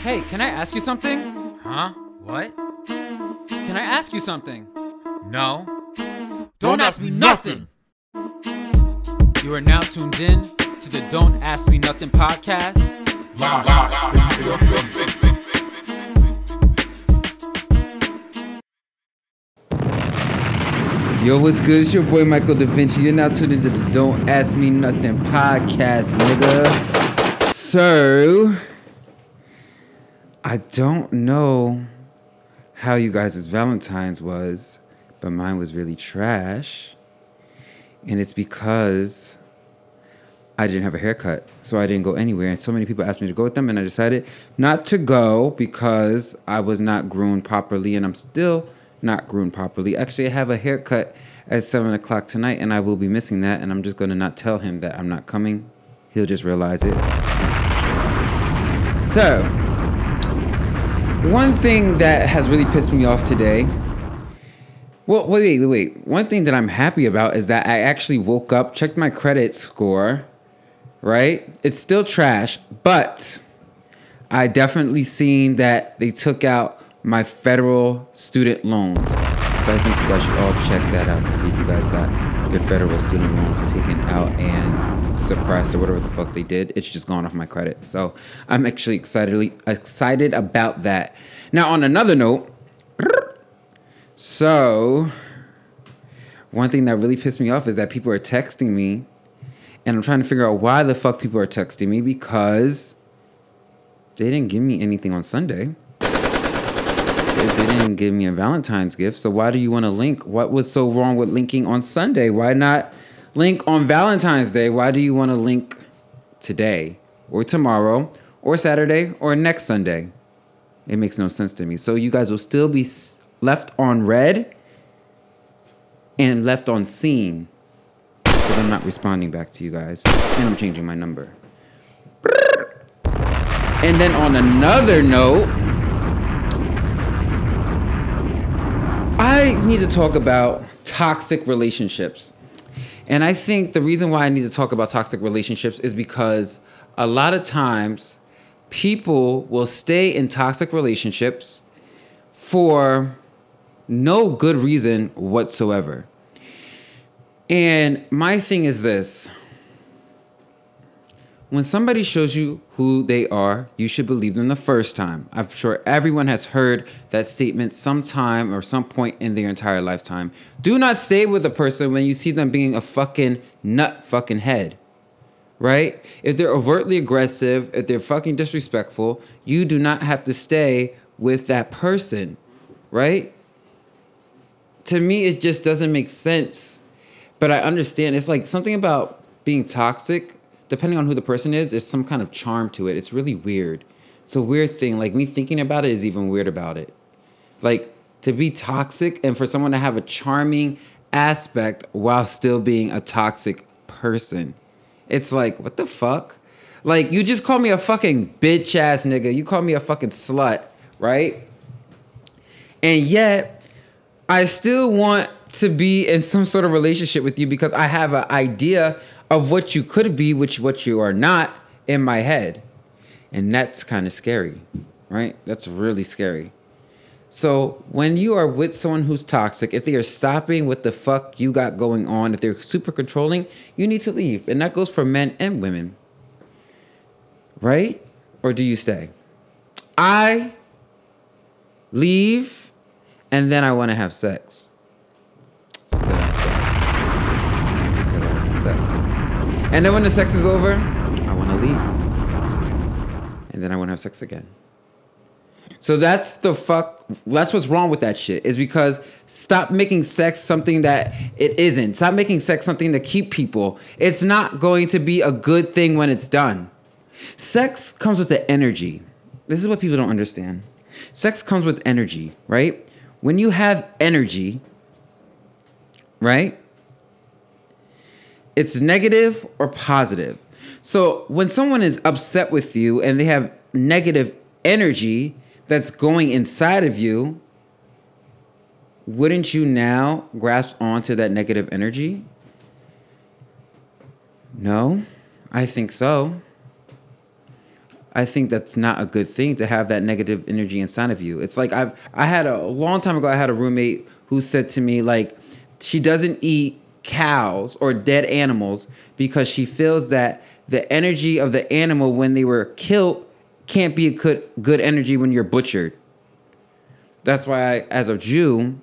Hey, can I ask you something? Huh? What? Can I ask you something? No. Don't, ask me nothing. You are now tuned in to the Don't Ask Me Nothing podcast. Yo, what's good? It's your boy Michael Da Vinci. You're now tuned into the Don't Ask Me Nothing podcast, nigga. So, I don't know how you guys' Valentine's was, but mine was really trash. And it's because I didn't have a haircut, so I didn't go anywhere. And so many people asked me to go with them, and I decided not to go because I was not groomed properly, and I'm still not groomed properly. Actually, I have a haircut at seven o'clock tonight, and I will be missing that. And I'm just gonna not tell him that I'm not coming. He'll just realize it. So, one thing that has really pissed me off today. Well, wait, wait, wait. One thing that I'm happy about is that I actually woke up, checked my credit score, right? It's still trash, but I definitely seen that they took out my federal student loans. I think you guys should all check that out to see if you guys got your federal student loans taken out and suppressed or whatever the fuck they did. It's just gone off my credit. So I'm actually excitedly excited about that. Now on another note, so one thing that really pissed me off is that people are texting me and I'm trying to figure out why the fuck people are texting me because they didn't give me anything on Sunday. Didn't give me a Valentine's gift. So why do you want to link? What was so wrong with linking on Sunday? Why not link on Valentine's Day? Why do you want to link today or tomorrow or Saturday or next Sunday? It makes no sense to me. So you guys will still be left on read and left on seen because I'm not responding back to you guys and I'm changing my number. And then on another note, I need to talk about toxic relationships. And I think the reason why I need to talk about toxic relationships is because a lot of times people will stay in toxic relationships for no good reason whatsoever. And my thing is this when somebody shows you who they are, you should believe them the first time. I'm sure everyone has heard that statement sometime or some point in their entire lifetime. Do not stay with a person when you see them being a fucking nut fucking head. Right? If they're overtly aggressive, if they're fucking disrespectful, you do not have to stay with that person. Right? To me, it just doesn't make sense. But I understand. It's like something about being toxic depending on who the person is, there's some kind of charm to it. It's really weird. It's a weird thing. Like me thinking about it is even weird about it. Like to be toxic and for someone to have a charming aspect while still being a toxic person. It's like, what the fuck? Like you just call me a fucking bitch ass nigga. You call me a fucking slut, right? And yet, I still want to be in some sort of relationship with you because I have an idea of what you could be, which what you are not in my head. And that's kind of scary, right? That's really scary. So when you are with someone who's toxic, if they are stopping what the fuck you got going on, if they're super controlling, you need to leave. And that goes for men and women. Right? Or do you stay? I leave and then I want to have sex. So then I stay. Because I want to have sex. And then when the sex is over, I want to leave. And then I want to have sex again. So that's the fuck. That's what's wrong with that shit. Is because stop making sex something that it isn't. Stop making sex something to keep people. It's not going to be a good thing when it's done. Sex comes with the energy. This is what people don't understand. Sex comes with energy, right? When you have energy, right? It's negative or positive. So when someone is upset with you and they have negative energy that's going inside of you, wouldn't you now grasp onto that negative energy? No, I think so. I think that's not a good thing to have that negative energy inside of you. It's like I've I had a, a long time ago I had a roommate who said to me like she doesn't eat cows or dead animals because she feels that the energy of the animal when they were killed can't be a good good energy when you're butchered. That's why I, as a Jew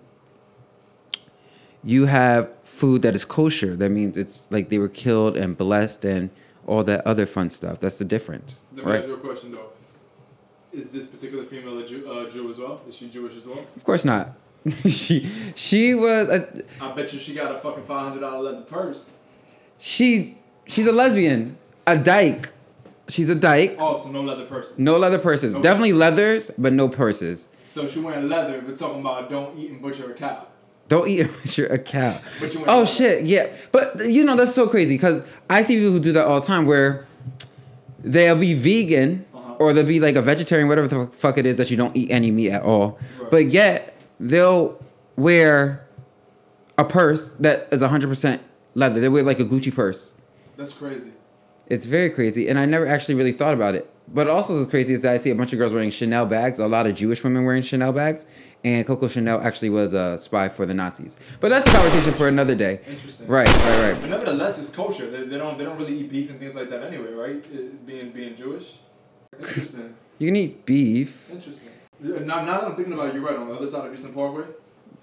you have food that is kosher. That means it's like they were killed and blessed and all that other fun stuff. That's the difference, Let me right? ask you a question though. Is this particular female a Jew, uh, Jew as well? Is she Jewish as well? Of course not. she she was a, I bet you she got a fucking five hundred dollar leather purse. she she's a lesbian, a dyke. She's a dyke. Oh, so no leather purse. No leather purses. Definitely leathers, but no purses. So she wearing leather, but talking about don't eat and butcher a cow. Don't eat with your a cow. But you went Oh leather. shit, yeah. But you know that's so crazy because I see people who do that all the time where they'll be vegan Uh-huh. or they'll be like a vegetarian, whatever the fuck it is that you don't eat any meat at all. Right. But yet they'll wear a purse that is 100% leather. They wear like a Gucci purse. That's crazy. It's very crazy, and I never actually really thought about it. But also, as crazy is that I see a bunch of girls wearing Chanel bags. A lot of Jewish women wearing Chanel bags, and Coco Chanel actually was a spy for the Nazis. But that's a conversation for another day. Interesting. Right, right, right. But nevertheless, it's culture. They, they don't they don't really eat beef and things like that anyway, right? Uh, Being being Jewish. Interesting. You can eat beef. Interesting. Yeah, Now, now that I'm thinking about it, you're right. On the other side of Eastern Parkway,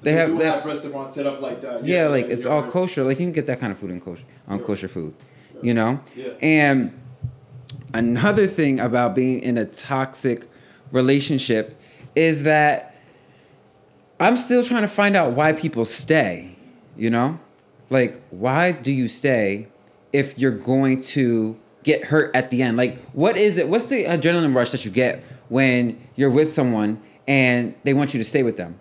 They have- do they- have restaurants set up like that. Yeah, like it's all right. kosher. Like you can get that kind of food in kosher on Yeah. kosher food, you know. Yeah. And another thing about being in a toxic relationship is that I'm still trying to find out why people stay. You know, like why do you stay if you're going to get hurt at the end? Like, what is it? What's the adrenaline rush that you get when you're with someone and they want you to stay with them?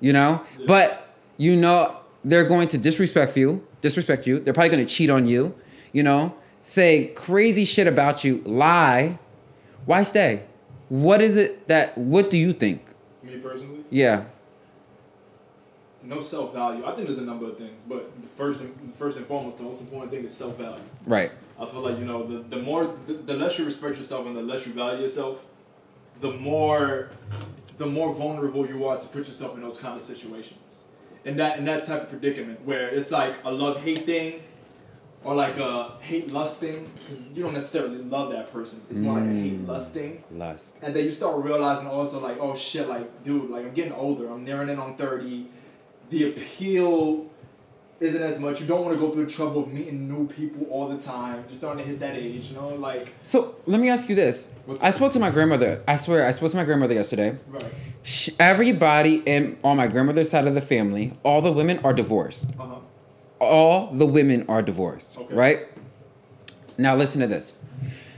you know? But you know they're going to disrespect you disrespect you. They're probably going to cheat on you you know? Say crazy shit about you lie. Why stay? What is it that what do you think? Me personally, yeah. No self value. I think there's a number of things, but the first and first and foremost, the most important thing is self value. right. I feel like you know the the more the, the less you respect yourself and the less you value yourself, the more the more vulnerable you are to put yourself in those kind of situations. And that in that type of predicament where it's like a love hate thing, or like a hate lust thing, because you don't necessarily love that person. It's more like a mm. hate lust thing. lust And then you start realizing also like, oh shit, like dude, like I'm getting older. I'm nearing in on thirty. The appeal isn't as much. You don't want to go through the trouble of meeting new people all the time. You're starting to hit that age, you know, like so let me ask you this i spoke to my grandmother i swear i spoke to my grandmother yesterday right. Sh everybody in on my grandmother's side of the family all the women are divorced Uh huh. all the women are divorced, Okay. right? Now listen to this.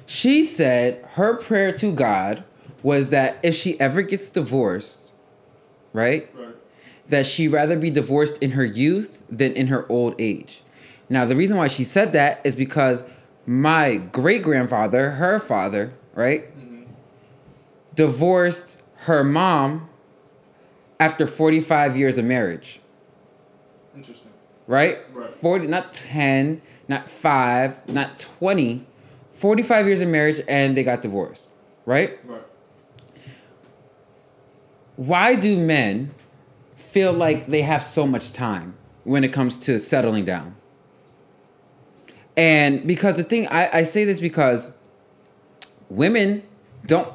She said her prayer to God was that if she ever gets divorced, right, Right. that she rather be divorced in her youth than in her old age. Now the reason why she said that is because my great grandfather, her father, right, Mm-hmm. divorced her mom after 45 years of marriage Interesting. right? Right. 40, not 10, not 5, not 20, 45 years of marriage and they got divorced, right? Right. Why do men feel like they have so much time when it comes to settling down? And because the thing, I, I say this because women don't,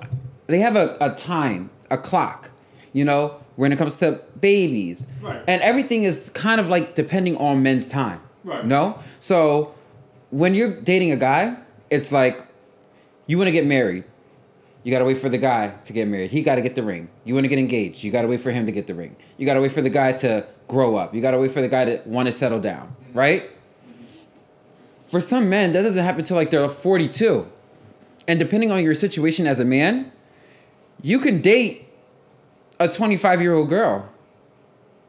they have a, a time, a clock, you know, when it comes to babies. Right. And everything is kind of like depending on men's time. Right. No? So when you're dating a guy, it's like you want to get married. You gotta wait for the guy to get married. He gotta get the ring. You wanna get engaged. You gotta wait for him to get the ring. You gotta wait for the guy to grow up. You gotta wait for the guy to wanna settle down, right? For some men, that doesn't happen until like they're 42. And depending on your situation as a man, you can date a 25 year old girl,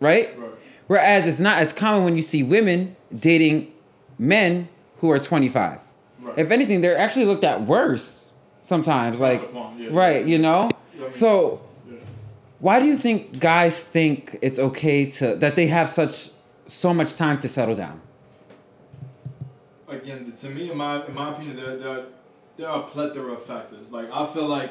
right? Right. Whereas it's not as common when you see women dating men who are 25. Right. If anything, they're actually looked at worse sometimes. Like, yeah. right, you know? So. Why do you think guys think it's okay to, that they have such, so much time to settle down? Again, to me, in my in my opinion, there, there there are a plethora of factors. Like I feel like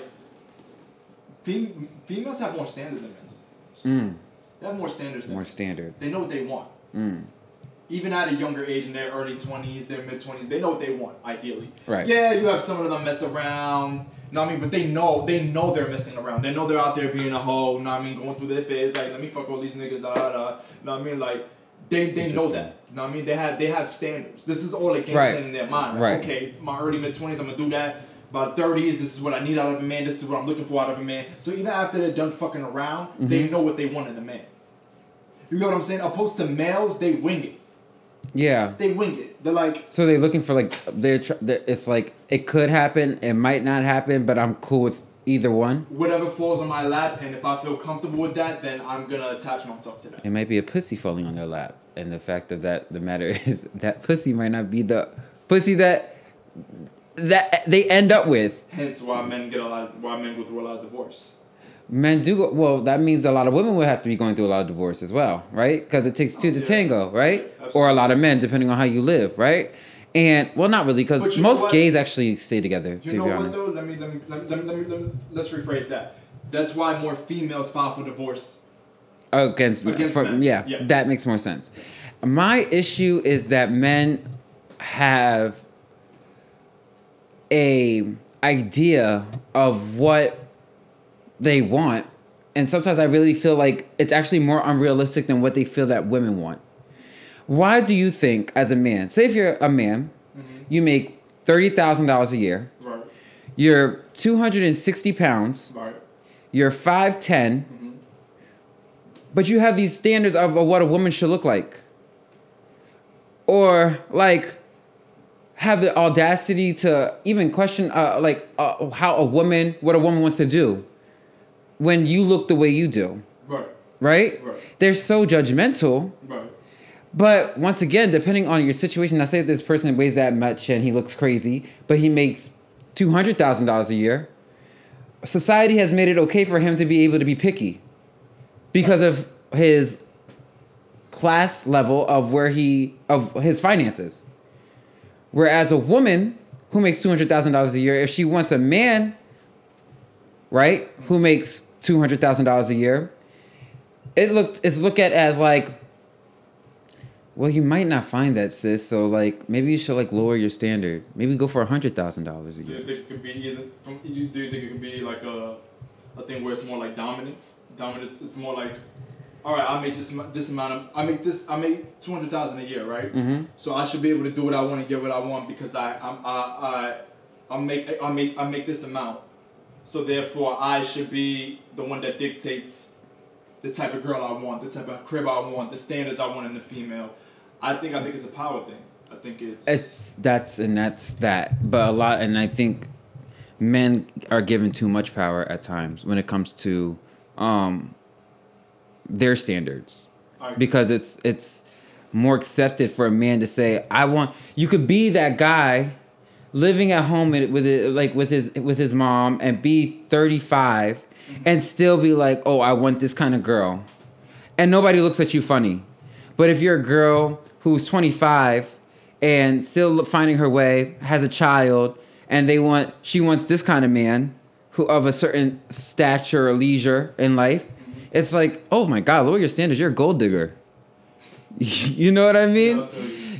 fem- females have more standards than men. Mm, They have more standards than more men. standard. They know what they want. Mm. Even at a younger age, in their early twenties, their mid twenties, they know what they want. Ideally, Right. Yeah, you have some of them mess around. Know what I mean? But they know they know they're messing around. They know they're out there being a hoe. Know what I mean? Going through their phase, like let me fuck all these niggas. Da da da. Know what I mean? Like they they know that. Know what I mean? They have they have standards. This is all a game Right. plan in their mind. Like, Right. Okay, my early mid twenties, I'm gonna do that. By thirties, this is what I need out of a man. This is what I'm looking for out of a man. So even after they're done fucking around, they Mm-hmm. know what they want in a man. You know what I'm saying? Opposed to males, they wing it. Yeah. They wing it. They're like, So they're looking for like they're, tr- they're it's like it could happen, it might not happen, but I'm cool with either one. whatever falls on my lap, and if I feel comfortable with that, then I'm gonna attach myself to that. It might be a pussy falling on their lap, and the fact of that the matter is that pussy might not be the pussy that that they end up with. Hence, why men get a lot. Of, why men go through a lot of divorce. Men do go, well. That means a lot of women will have to be going through a lot of divorce as well, right? Because it takes two to Yeah. tango, right? Absolutely. Or a lot of men, depending on how you live, right? And well, not really, because most gays actually stay together. You to know be what though? Let me let me let me, let me, let me, let me let's rephrase that. That's why more females file for divorce. against, Against for, men. Yeah, Yeah. that makes more sense. My issue is that men have a idea of what they want and sometimes i really feel like it's actually more unrealistic than what they feel that women want why do you think as a man say if you're a man you make $30000 a year Right. you're 260 pounds Right. you're 5'10, but you have these standards of, of what a woman should look like. Or, like, have the audacity to even question, uh, like, uh, how a woman, what a woman wants to do when you look the way you do, Right. right? Right. They're so judgmental. Right. But once again, depending on your situation, I say this person weighs that much and he looks crazy, but he makes two hundred thousand dollars a year. Society has made it okay for him to be able to be picky because of his class level of where he of his finances. Whereas a woman who makes two hundred thousand dollars a year, if she wants a man, right, who makes two hundred thousand dollars a year, it looked it's looked at as like well, you might not find that, sis. So, like, maybe you should like lower your standard. Maybe go for a hundred thousand dollars a year. Do you think it could be either from? Do you, think it could be like a, a thing where it's more like dominance? Dominance. It's more like, all right, I make this this amount of. I make this. I make two hundred thousand a year, right? Mm-hmm. So I should be able to do what I want and get what I want because I I'm, I I I make I make I make this amount. So therefore, I should be the one that dictates the type of girl I want, the type of crib I want, the standards I want in the female. I think I think it's a power thing. I think it's. It's that's and that's that. But a lot, and I think men are given too much power at times when it comes to um their standards. Because it's it's more accepted for a man to say I want you could be that guy living at home with it, like with his with his mom and be 35 and still be like oh I want this kind of girl. And nobody looks at you funny. But if you're a girl who's 25 and still finding her way has a child and they want she wants this kind of man who of a certain stature or leisure in life it's like oh my god lower your standards. You're a gold digger. You know what i mean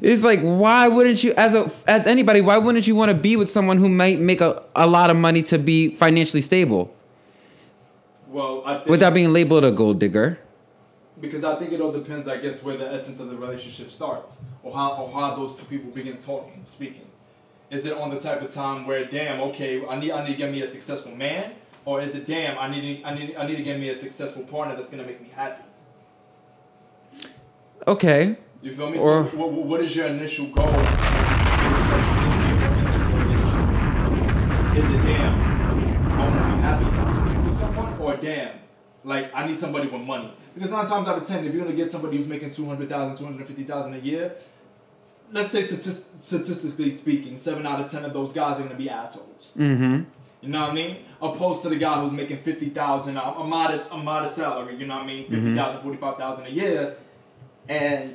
Yeah, I feel you. it's like why wouldn't you as a as anybody why wouldn't you want to be with someone who might make a, a lot of money to be financially stable Well, I think without being labeled a gold digger because I think it all depends, I guess, where the essence of the relationship starts, or how or how those two people begin talking, speaking. Is it on the type of time where, damn, okay, I need I need to get me a successful man, or is it, damn, I need to, I need I need to get me a successful partner that's gonna make me happy. okay You feel me? Or- so, what, what is your initial goal? when you first start this relationship or into a relationship? Is it damn? I want to be happy with someone, or damn, like I need somebody with money. Because nine times out of ten, if you're gonna get somebody who's making 200,000, 250,000 a year, let's say statist- statistically speaking, seven out of ten of those guys are gonna be assholes. mm-hmm You know what I mean? Opposed to the guy who's making fifty thousand, a, modest, a modest salary. You know what I mean? Fifty thousand, forty-five thousand a year, and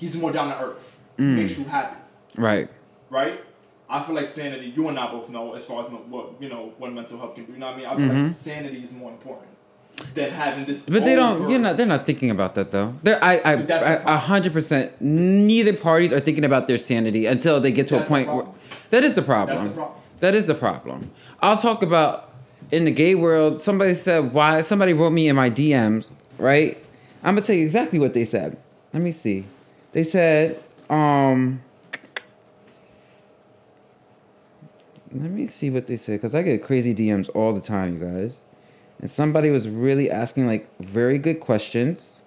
he's more down to earth. Mm. Makes you happy, right right? I feel like sanity. You and I both know as far as what you know what mental health can do. You know what I mean? I feel like sanity is more important than having this. Mm-hmm. But they don't. You're not. They're not thinking about that though. They're. I. I. But that's the I- A hundred percent. Neither parties are thinking about their sanity until they get to That's a point where. That is the problem. That's the problem. That is the problem. I'll talk about in the gay world. Somebody said why. Somebody wrote me in my DMs. Right. I'm gonna tell you exactly what they said. Let me see. They said. Um. Let me see what they said because I get crazy DMs all the time, you guys. And somebody was really asking like very good questions.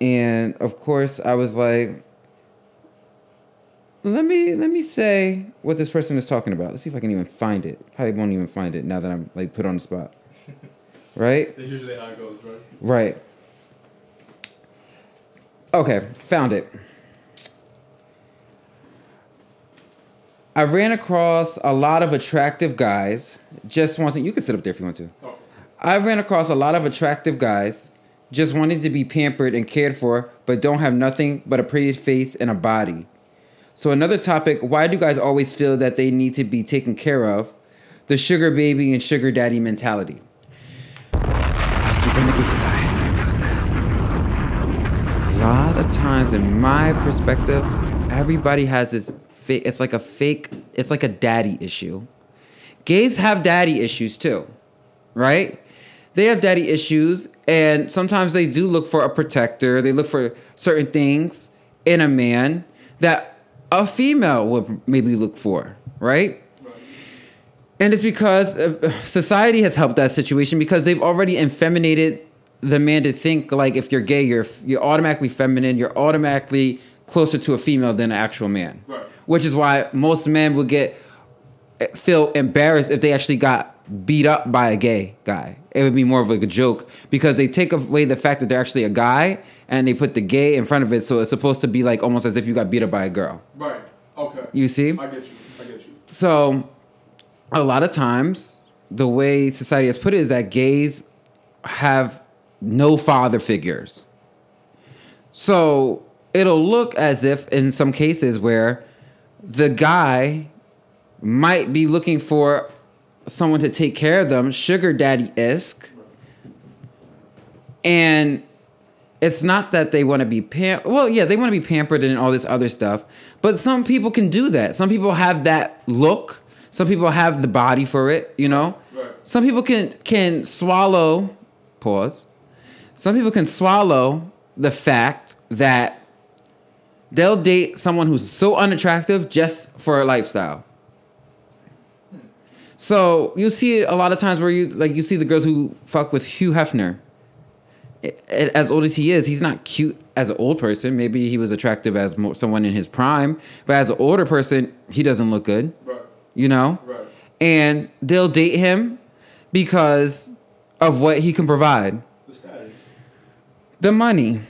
And of course, I was like, let me let me say what this person is talking about. Let's see if I can even find it. Probably won't even find it now that I'm like put on the spot. right? That's usually how it goes, right? Right. Okay, found it. I ran across a lot of attractive guys just wanting. You can sit up there if you want to. Oh, I ran across a lot of attractive guys just wanting to be pampered and cared for, but don't have nothing but a pretty face and a body. So, another topic why do guys always feel that they need to be taken care of? The sugar baby and sugar daddy mentality. I speak on the gay side. What the hell? A lot of times, in my perspective, everybody has this fake, it's like a fake, it's like a daddy issue. Gays have daddy issues too right? They have daddy issues, and sometimes they do look for a protector. They look for certain things in a man that a female would maybe look for, right? And it's because society has helped that situation because they've already effeminated the man to think like if you're gay, you're you're automatically feminine, you're automatically closer to a female than an actual man. Right. Which is why most men would get eh, feel embarrassed if they actually got beat up by a gay guy. It would be more of like a joke because they take away the fact that they're actually a guy and they put the gay in front of it, so it's supposed to be like almost as if you got beat up by a girl. right. Okay. You see? I get you. I get you. So, a lot of times, the way society has put it is that gays have no father figures. So, it'll look as if, in some cases, where the guy might be looking for someone to take care of them, sugar daddy esque. And it's not that they want to be pam well yeah they want to be pampered and all this other stuff but some people can do that some people have that look some people have the body for it you know Right. some people can can swallow pause some people can swallow the fact that they'll date someone who's so unattractive just for a lifestyle so you see it a lot of times where you like you see the girls who fuck with Hugh Hefner a- as old as he is, he's not cute as an old person. Maybe he was attractive as mo- someone in his prime, but as an older person, he doesn't look good. Right. You know, Right. and they'll date him because of what he can provide. The money.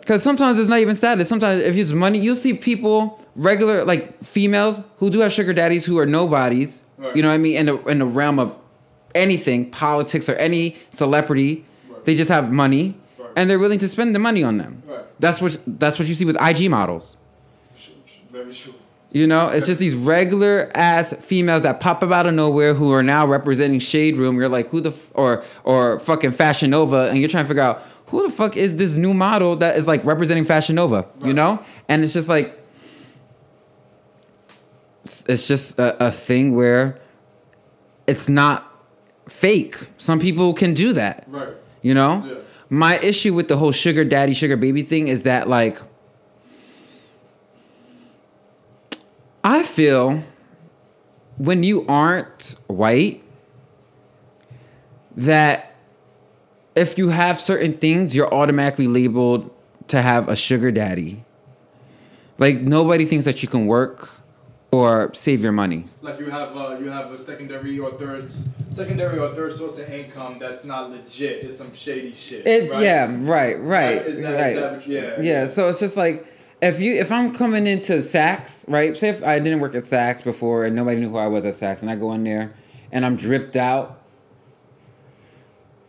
Because sometimes it's not even status. Sometimes if it's money, you'll see people, regular like females who do have sugar daddies who are nobodies. Right. You know what I mean? In the in the realm of anything, politics or any celebrity, Right. they just have money Right. and they're willing to spend the money on them. Right. That's what that's what you see with IG models. Very true. You know, it's just these regular ass females that pop up out of nowhere who are now representing Shade Room. You're like, who the f- or or fucking Fashion Nova, and you're trying to figure out who the fuck is this new model that is like representing Fashion Nova. You know, and it's just like it's it's just a, a thing where it's not fake. Some people can do that. Right. You know? Yeah. My issue with the whole sugar daddy, sugar baby thing is that like I feel when you aren't white that if you have certain things, you're automatically labeled to have a sugar daddy. Like nobody thinks that you can work or save your money. Like you have uh, you have a secondary or third secondary or third source of income that's not legit. It's some shady shit. It's right? yeah, right, right, Is that- is right. that yeah, yeah. yeah. So it's just like if you if I'm coming into Saks, right? Say if I didn't work at Saks before and nobody knew who I was at Saks, and I go in there and I'm dripped out,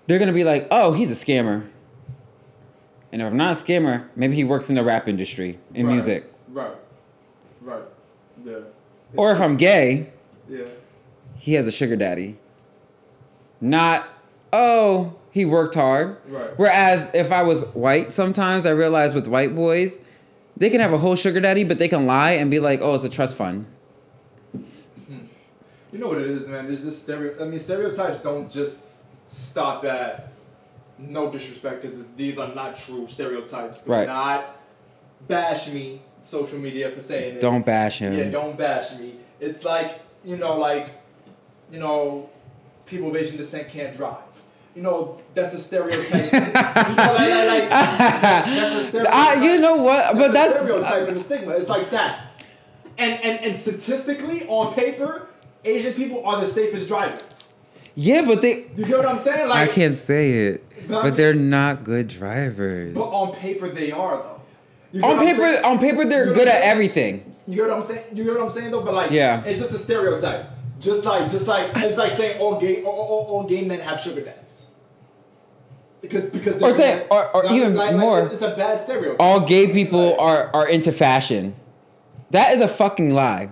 they're gonna be like, "Oh, he's a scammer." And if I'm not a scammer, maybe he works in the rap industry in Right. music. Right. Right. Yeah. Or if I'm gay, Yeah. he has a sugar daddy. Not, oh, he worked hard. Right. Whereas if I was white, sometimes I realize with white boys, they can have a whole sugar daddy, but they can lie and be like, oh, it's a trust fund. Hmm. You know what it is, man. There's just stereo. I mean, stereotypes don't just stop at no disrespect, because these are not true stereotypes. Do Right. Not bash me, social media, for saying this. Don't bash him. Yeah, don't bash me. It's like you know, like you know, people of Asian descent can't drive. You know, that's a stereotype. you know, like, like, that's a stereotype. I, you know what? But a that's stereotype and a stigma. It's like that. And, and and statistically, on paper, Asian people are the safest drivers. Yeah, but they. You get what I'm saying? Like I can't say it, But- but they're not good drivers. But on paper, they are though. You On paper, saying? on paper, they're You know good at everything. You get what I'm saying? You get what I'm saying though? But like, Yeah. it's just a stereotype. Just like, just like, it's like saying all gay, all, all, all gay men have sugar daddies. Because because Or they're say- gay. or- or Like- even like- like, more. it's, it's a bad stereotype. All gay people Like, are are into fashion. That is a fucking lie.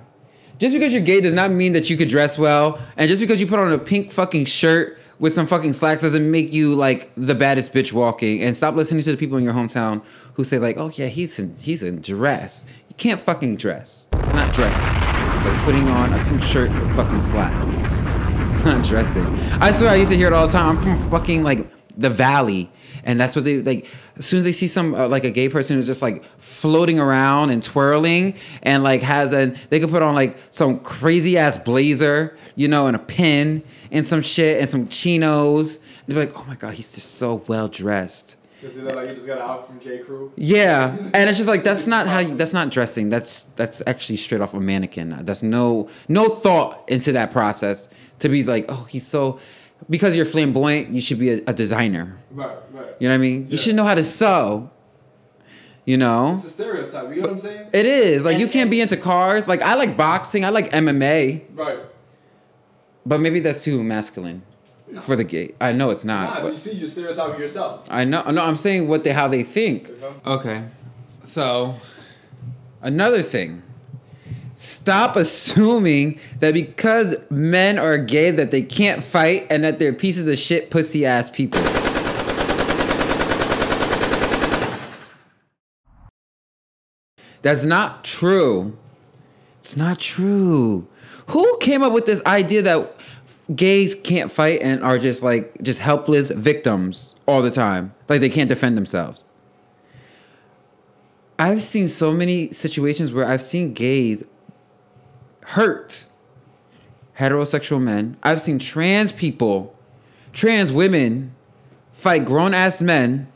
Just because you're gay does not mean that you could dress well, and just because you put on a pink fucking shirt with some fucking slacks doesn't make you like the baddest bitch walking. And stop listening to the people in your hometown who say like, "Oh yeah, he's in he's in dress." You can't fucking dress. It's not dressing. It's putting on a pink shirt with fucking slacks. It's not dressing. I swear I used to hear it all the time. I'm from fucking like the valley. And that's what they like. As soon as they see some uh, like a gay person who's just like floating around and twirling, and like has a, they could put on like some crazy ass blazer, you know, and a pin and some shit and some chinos. They're like, oh my god, he's just so well dressed. Because they're like, you just got out from J. Crew. Yeah, and it's just like that's not how you, that's not dressing. That's that's actually straight off a mannequin. That's no no thought into that process to be like, oh, he's so because you're flamboyant, you should be a, a designer. Right, right. You know what I mean? You should know how to sew. You know, It's a stereotype. You get what I'm saying? it is like you can't be into cars. Like I like boxing, I like MMA, Right. but maybe that's too masculine for the gay. I know it's not. Nah, but- you see, you're stereotyping yourself. I know. No, I'm saying what they how they think. Uh-huh. Okay. So, another thing. Stop assuming that because men are gay that they can't fight and that they're pieces of shit pussy ass people. That's not true. It's not true. Who came up with this idea that gays can't fight and are just like just helpless victims all the time? Like they can't defend themselves. I've seen so many situations where I've seen gays hurt heterosexual men. I've seen trans people, trans women fight grown ass men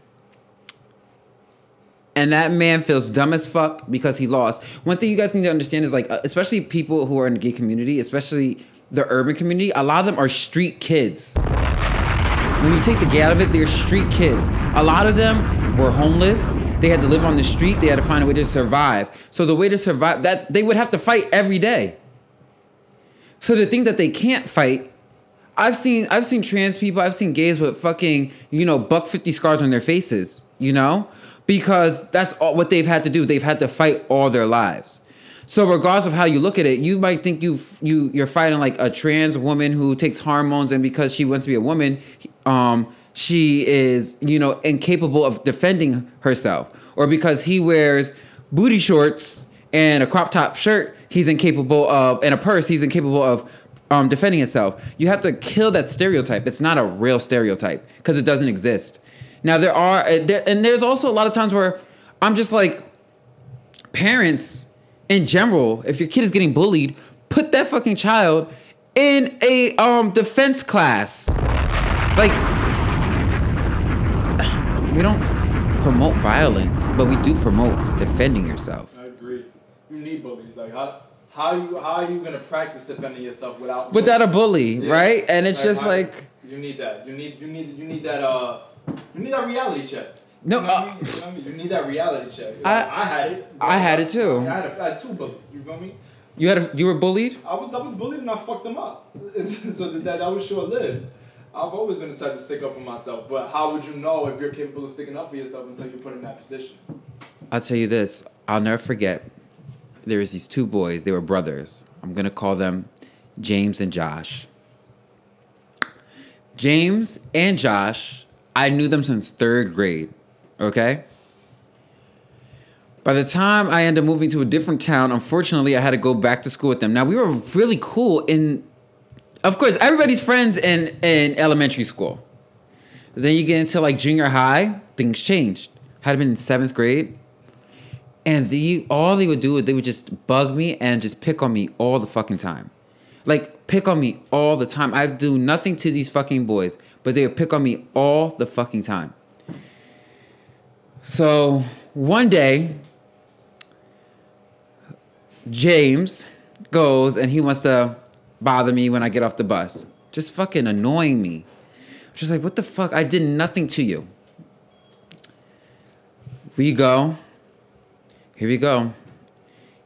and that man feels dumb as fuck because he lost. One thing you guys need to understand is like, uh, especially people who are in the gay community, especially the urban community, a lot of them are street kids. When you take the gay out of it, they're street kids. A lot of them were homeless. They had to live on the street. They had to find a way to survive. So the way to survive that they would have to fight every day. So the thing that they can't fight, I've seen I've seen trans people, I've seen gays with fucking, you know, buck 50 scars on their faces, you know? Because that's all what they've had to do. They've had to fight all their lives. So regardless of how you look at it, you might think you you you're fighting like a trans woman who takes hormones and because she wants to be a woman, um she is, you know, incapable of defending herself or because he wears booty shorts and a crop top shirt, he's incapable of and a purse, he's incapable of um, defending himself. You have to kill that stereotype. It's not a real stereotype because it doesn't exist. Now there are, uh, and there's also a lot of times where I'm just like, parents in general, if your kid is getting bullied, put that fucking child in a um defense class. Like, we don't promote violence, but we do promote defending yourself. I agree. You need bullies. Like how how you how are you gonna practice defending yourself without Without a bully, Yeah. right? And it's just how- like, you need that. You need you need you need that uh you need that reality check. No, you, know uh, I mean? You, know I mean? you need that reality check. I- I had it. I had it too. I had, a, I had two bullies. You feel me? you had a, you were bullied. I was I was bullied and I fucked them up. so that that, that was short lived. I've always been the type to stick up for myself, but how would you know if you're capable of sticking up for yourself until you're put in that position? I'll tell you this. I'll never forget. There was these two boys. They were brothers. I'm gonna call them James and Josh. James and Josh, I knew them since third grade. Okay. By the time I ended up moving to a different town, unfortunately, I had to go back to school with them. Now we were really cool in, of course, everybody's friends in in elementary school. Then you get into like junior high, things changed. Had been in seventh grade, and the all they would do is they would just bug me and just pick on me all the fucking time, like pick on me all the time. I do nothing to these fucking boys, but they would pick on me all the fucking time. So one day, James goes and he wants to bother me when I get off the bus. Just fucking annoying me. Just like, what the fuck? I did nothing to you. We go. Here we go.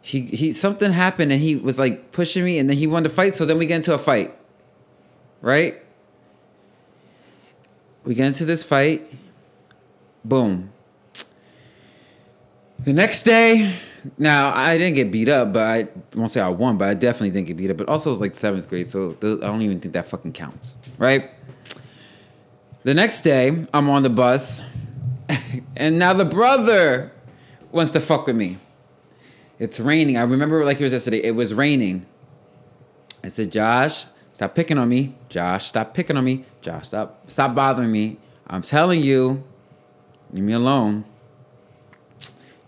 He he something happened and he was like pushing me and then he wanted to fight, so then we get into a fight. Right? We get into this fight. Boom. The next day, now I didn't get beat up, but I won't say I won, but I definitely didn't get beat up. But also, it was like seventh grade, so I don't even think that fucking counts, right? The next day, I'm on the bus, and now the brother wants to fuck with me. It's raining. I remember like it was yesterday. It was raining. I said, Josh, stop picking on me. Josh, stop picking on me. Josh, stop stop bothering me. I'm telling you, leave me alone.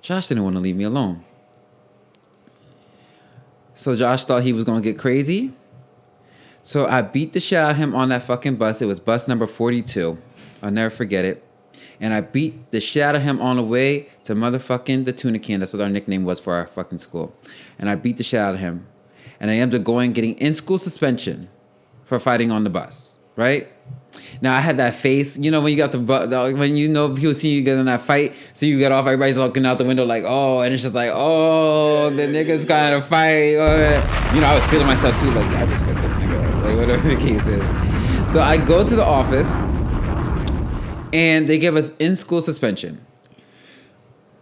Josh didn't want to leave me alone. So Josh thought he was gonna get crazy. So I beat the shit out of him on that fucking bus. It was bus number 42. I'll never forget it. And I beat the shit out of him on the way to motherfucking the tuna can. That's what our nickname was for our fucking school. And I beat the shit out of him. And I ended up going getting in school suspension for fighting on the bus, right? Now I had that face, you know, when you got the, the when you know people see you get in that fight, so you get off, everybody's looking out the window like, oh, and it's just like, oh, the niggas kind of fight. Oh, or, you know, I was feeling myself too, like, I just fucked this nigga, like whatever the case is. So I go to the office, and they give us in school suspension.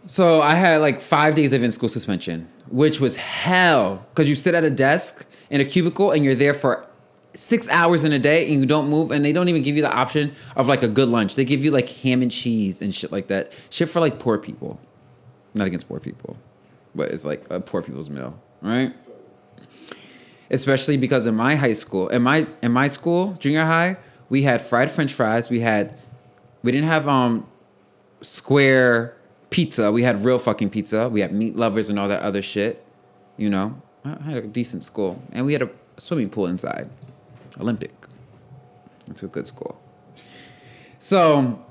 So I had like five days of in school suspension, which was hell because you sit at a desk in a cubicle and you're there for six hours in a day and you don't move and they don't even give you the option of like a good lunch. They give you like ham and cheese and shit like that. Shit for like poor people. Not against poor people, but it's like a poor people's meal, right? Especially because in my high school, in my in my school, junior high, we had fried French fries. We had we didn't have um square pizza. We had real fucking pizza. We had meat lovers and all that other shit. You know, I had a decent school, and we had a swimming pool inside, Olympic. It's a good school. So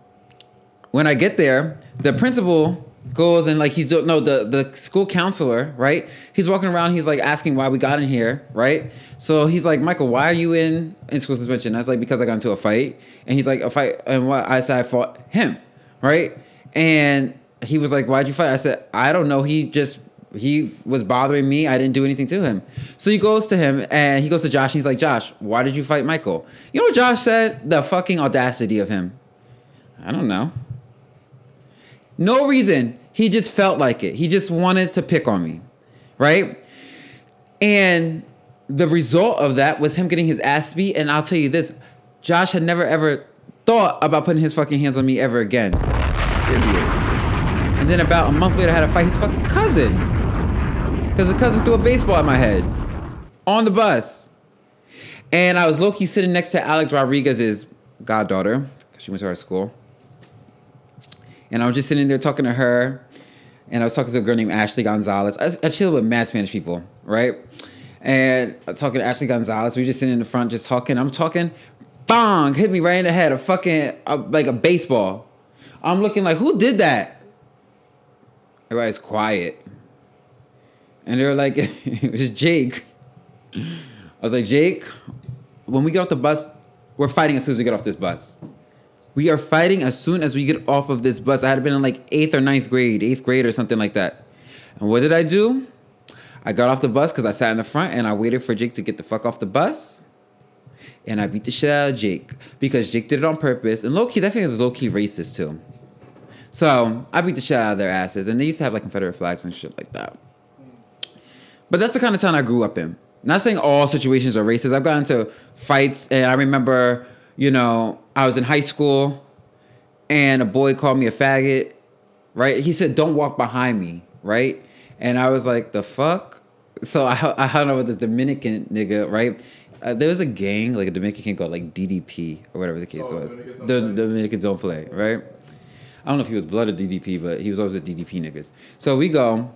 when I get there, the principal goes and like he's no the the school counselor right? He's walking around he's like asking why we got in here right? So he's like michael why are you in in school suspension? I was like because i got into a fight. And he's like a fight and what i said i fought him right? And he was like why'd you fight? I said i don't know. He just he was bothering me i didn't do anything to him so he goes to him and he goes to josh and he's like josh why did you fight michael you know what josh said the fucking audacity of him i don't know no reason. He just felt like it. He just wanted to pick on me. Right? And the result of that was him getting his ass beat. And I'll tell you this Josh had never ever thought about putting his fucking hands on me ever again. Period. And then about a month later, I had to fight his fucking cousin. Because the cousin threw a baseball at my head on the bus. And I was low key sitting next to Alex Rodriguez's goddaughter. 'cause She went to our school. And I was just sitting there talking to her. And I was talking to a girl named Ashley Gonzalez. I, I chill with mad Spanish people, right? And I was talking to Ashley Gonzalez. We were just sitting in the front, just talking. I'm talking, bong, hit me right in the head. A fucking, uh, like a baseball. I'm looking like, who did that? Everybody's quiet. And they were like, it was Jake. I was like, Jake, when we get off the bus, we're fighting as soon as we get off this bus. We are fighting as soon as we get off of this bus. I had been in like eighth or ninth grade, eighth grade or something like that. And what did I do? I got off the bus because I sat in the front and I waited for Jake to get the fuck off the bus. And I beat the shit out of Jake because Jake did it on purpose. And low key, that thing is low key racist too. So I beat the shit out of their asses. And they used to have like Confederate flags and shit like that. But that's the kind of town I grew up in. Not saying all situations are racist. I've gotten into fights, and I remember, you know, I was in high school, and a boy called me a faggot. Right? He said, "Don't walk behind me." Right? And I was like, "The fuck." So I I hung out with this Dominican nigga. Right? Uh, there was a gang, like a Dominican gang called like DDP or whatever the case Oh, was. Dominicans The play. Dominicans don't play, right? I don't know if he was blood or DDP, but he was always with DDP niggas. So we go.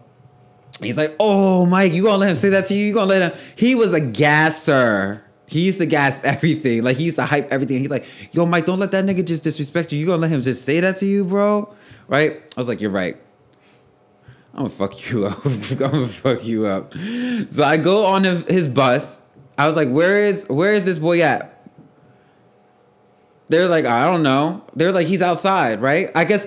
He's like, "Oh, Mike, you gonna let him say that to you? You gonna let him?" He was a gasser. He used to gas everything. Like he used to hype everything. He's like, "Yo, Mike, don't let that nigga just disrespect you. You gonna let him just say that to you, bro?" Right? I was like, "You're right." I'm gonna fuck you up. I'm gonna fuck you up. So I go on his bus. I was like, "Where is where is this boy at?" They're like, I don't know. They're like, he's outside, right? I guess.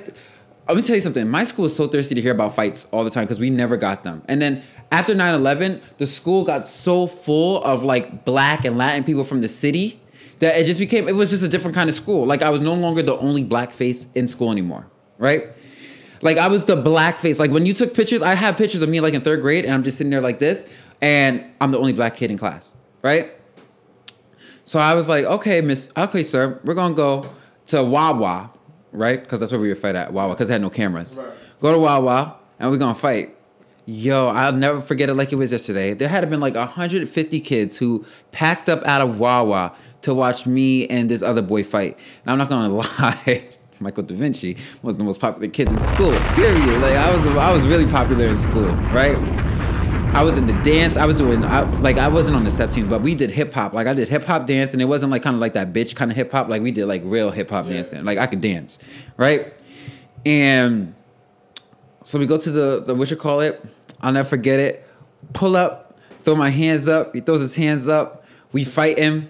Let me tell you something. My school is so thirsty to hear about fights all the time because we never got them. And then after 9 11, the school got so full of like black and Latin people from the city that it just became, it was just a different kind of school. Like I was no longer the only black face in school anymore, right? Like I was the black face. Like when you took pictures, I have pictures of me like in third grade and I'm just sitting there like this and I'm the only black kid in class, right? So I was like, okay, miss, okay, sir, we're gonna go to Wawa, right? Because that's where we would fight at Wawa, because they had no cameras. Right. Go to Wawa, and we're gonna fight. Yo, I'll never forget it like it was yesterday. There had been like 150 kids who packed up out of Wawa to watch me and this other boy fight. And I'm not gonna lie. Michael Da Vinci was the most popular kid in school. Period. Like I was, I was really popular in school, right? I was in the dance. I was doing I, like I wasn't on the step team, but we did hip hop. Like I did hip hop dance, and it wasn't like kind of like that bitch kind of hip hop. Like we did like real hip hop Yeah. dancing. Like I could dance, right? And so we go to the the what you call it? I'll never forget it. Pull up, throw my hands up. He throws his hands up. We fight him.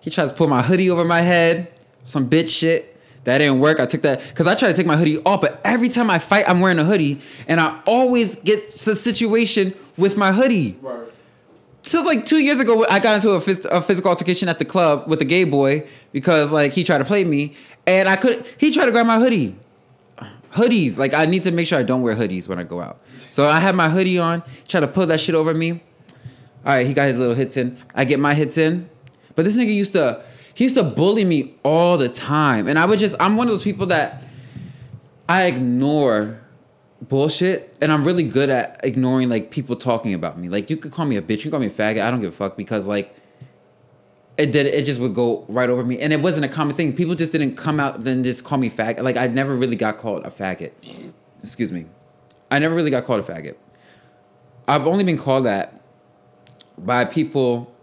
He tries to pull my hoodie over my head. Some bitch shit. That didn't work. I took that because I tried to take my hoodie off, but every time I fight, I'm wearing a hoodie, and I always get a situation with my hoodie. Right. So like two years ago, I got into a, phys- a physical altercation at the club with a gay boy because like he tried to play me, and I could. He tried to grab my hoodie. Hoodies, like I need to make sure I don't wear hoodies when I go out. So I had my hoodie on, try to pull that shit over me. All right, he got his little hits in. I get my hits in, but this nigga used to. He used to bully me all the time, and I would just. I'm one of those people that I ignore bullshit, and I'm really good at ignoring like people talking about me. Like you could call me a bitch, you can call me a faggot. I don't give a fuck because like it did. It just would go right over me, and it wasn't a common thing. People just didn't come out then just call me faggot. Like I never really got called a faggot. Excuse me, I never really got called a faggot. I've only been called that by people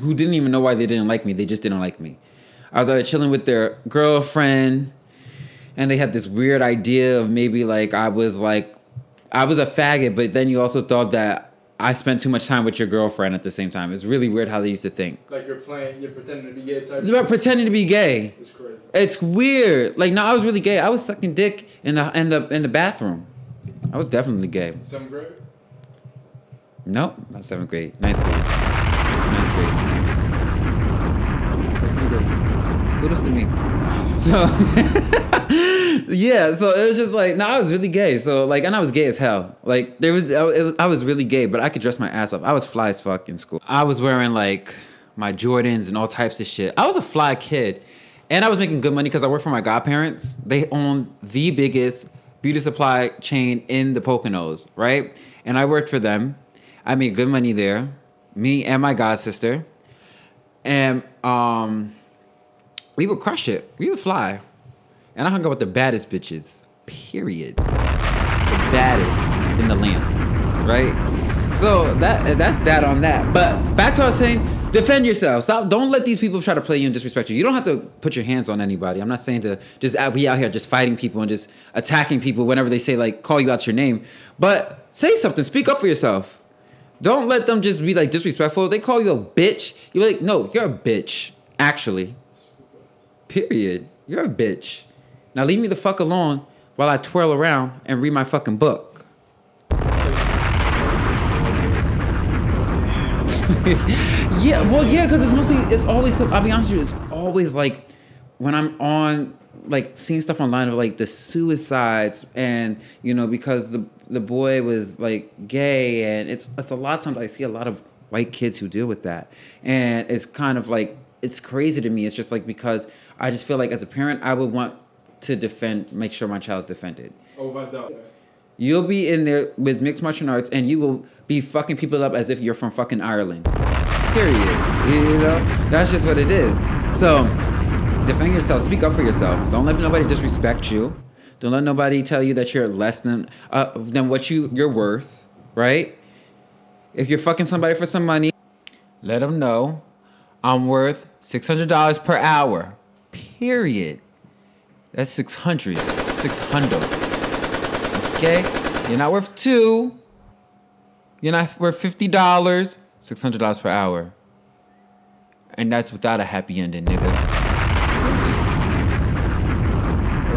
who didn't even know why they didn't like me. They just didn't like me. I was either chilling with their girlfriend, and they had this weird idea of maybe like I was like I was a faggot, but then you also thought that I spent too much time with your girlfriend at the same time. It's really weird how they used to think. Like you're playing, you're pretending to be gay type. It's about pretending to be gay. It's crazy. It's weird. Like no, I was really gay. I was sucking dick in the in the in the bathroom. I was definitely gay. Seventh grade. No, not seventh grade. Ninth grade. Ninth. Kudos to me. So yeah, so it was just like no, I was really gay. So like, and I was gay as hell. Like there was, I, was, I was really gay, but I could dress my ass up. I was fly as fuck in school. I was wearing like my Jordans and all types of shit. I was a fly kid, and I was making good money because I worked for my godparents. They own the biggest beauty supply chain in the Poconos, right? And I worked for them. I made good money there. Me and my god sister, and um we would crush it. We would fly. And I hung out with the baddest bitches. Period. The baddest in the land. Right? So that that's that on that. But back to what I was saying, defend yourself. Stop don't let these people try to play you and disrespect you. You don't have to put your hands on anybody. I'm not saying to just be out here just fighting people and just attacking people whenever they say like call you out your name. But say something. Speak up for yourself. Don't let them just be like disrespectful. They call you a bitch. You're like, no, you're a bitch. Actually. Period. You're a bitch. Now leave me the fuck alone while I twirl around and read my fucking book. yeah, well, yeah, because it's mostly, it's always, because I'll be honest with you, it's always like when I'm on, like, seeing stuff online of like the suicides and, you know, because the the boy was like gay and it's, it's a lot of times I see a lot of white kids who deal with that. And it's kind of like it's crazy to me. It's just like because I just feel like as a parent, I would want to defend, make sure my child's defended. Oh, without doubt. You'll be in there with mixed martial arts, and you will be fucking people up as if you're from fucking Ireland. Period. You know, that's just what it is. So, defend yourself. Speak up for yourself. Don't let nobody disrespect you. Don't let nobody tell you that you're less than uh, than what you you're worth. Right? If you're fucking somebody for some money, let them know I'm worth six hundred dollars per hour. Period. That's 600. 600. Okay? You're not worth two. You're not worth $50. $600 per hour. And that's without a happy ending, nigga.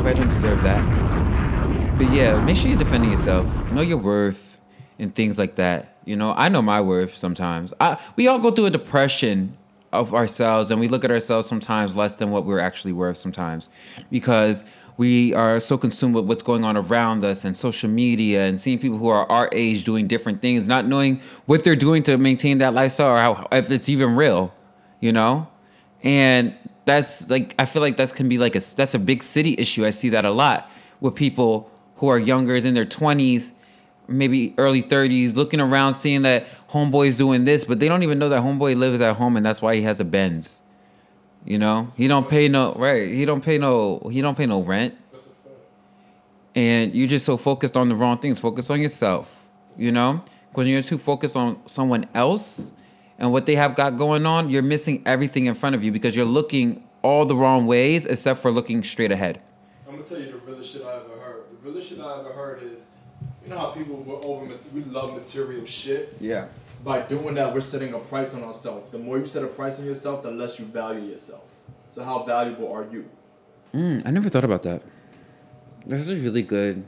Everybody don't deserve that. But yeah, make sure you're defending yourself. Know your worth and things like that. You know, I know my worth sometimes. I, we all go through a depression of ourselves and we look at ourselves sometimes less than what we're actually worth sometimes because we are so consumed with what's going on around us and social media and seeing people who are our age doing different things, not knowing what they're doing to maintain that lifestyle or how, if it's even real, you know? And that's like, I feel like that can be like a, that's a big city issue. I see that a lot with people who are younger, is in their 20s, maybe early 30s, looking around, seeing that homeboy's doing this, but they don't even know that homeboy lives at home and that's why he has a Benz you know, he don't pay no right. He don't pay no. He don't pay no rent. And you're just so focused on the wrong things. Focus on yourself. You know, because you're too focused on someone else and what they have got going on, you're missing everything in front of you because you're looking all the wrong ways except for looking straight ahead. I'm gonna tell you the realest shit I ever heard. The realest shit I ever heard is, you know how people were over we love material shit. Yeah by doing that, we're setting a price on ourselves. The more you set a price on yourself, the less you value yourself. So how valuable are you? Mm, I never thought about that. That's a really good.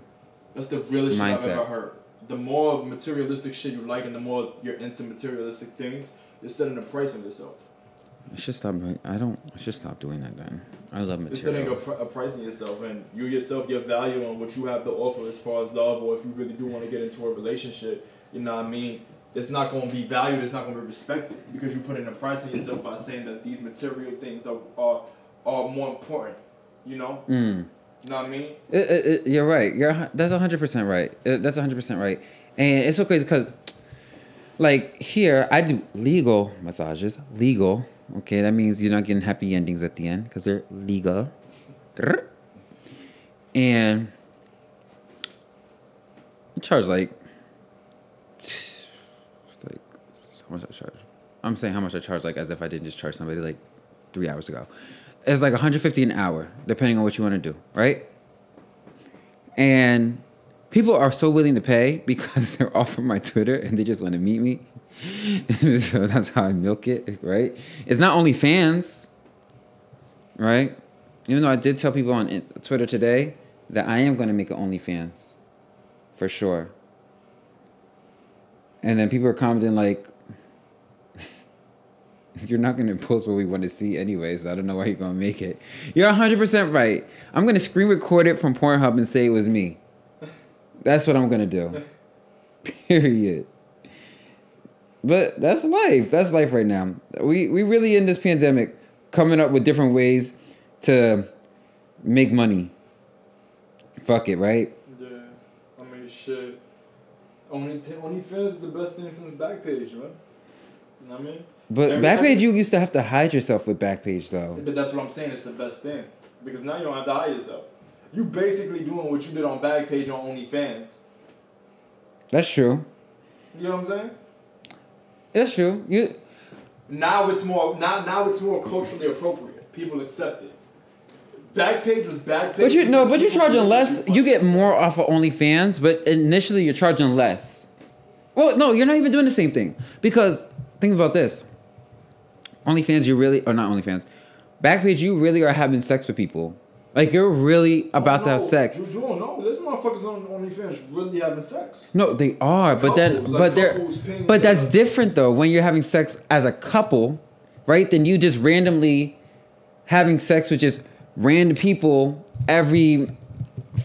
That's the realest mindset. shit I've ever heard. The more materialistic shit you like, and the more you're into materialistic things, you're setting a price on yourself. I should stop. I don't. I should stop doing that. Then I love material. You're setting a, pr- a price on yourself, and you yourself, your value on what you have to offer as far as love, or if you really do want to get into a relationship. You know what I mean? it's not going to be valued, it's not going to be respected because you put in a price on yourself by saying that these material things are are, are more important. You know. Mm. I mean? It, it, it, you're right. You're that's hundred percent right. Uh, that's hundred percent right. And it's so crazy because, like here, I do legal massages. Legal. Okay, that means you're not getting happy endings at the end because they're legal. And I charge like how much I charge. I'm saying how much I charge, like as if I didn't just charge somebody like three hours ago. It's like 150 an hour, depending on what you want to do, right? And people are so willing to pay because they're off from my Twitter and they just want to meet me. so that's how I milk it, right? It's not only fans, right? Even though I did tell people on Twitter today that I am going to make an OnlyFans, for sure. And then people are commenting like, you're not going to post what we want to see anyways. So I don't know why you're going to make it. You're 100% right. I'm going to screen record it from Pornhub and say it was me. That's what I'm going to do. Period. But that's life. That's life right now. We we really in this pandemic coming up with different ways to make money. Fuck it, right? Yeah. I mean shit. Only OnlyFans is the best thing since Backpage, man. You know what I mean? But Every Backpage, you used to have to hide yourself with Backpage, though. But that's what I'm saying. It's the best thing because now you don't have to hide yourself. You basically doing what you did on Backpage on OnlyFans. That's true. You know what I'm saying? That's true. You. Now it's more. Now now it's more culturally appropriate. People accept it. Backpage was Backpage. But you no, but you're charging less. You get more off of OnlyFans, but initially you're charging less. Well, no, you're not even doing the same thing because think about this. OnlyFans, you really, or not OnlyFans, Backpage, you really are having sex with people. Like you're really about oh, no, to have sex. You don't know. There's motherfuckers on OnlyFans really having sex. No, they are, but couples, then, like but they're, but that's different though. When you're having sex as a couple, right? Then you just randomly having sex with just random people every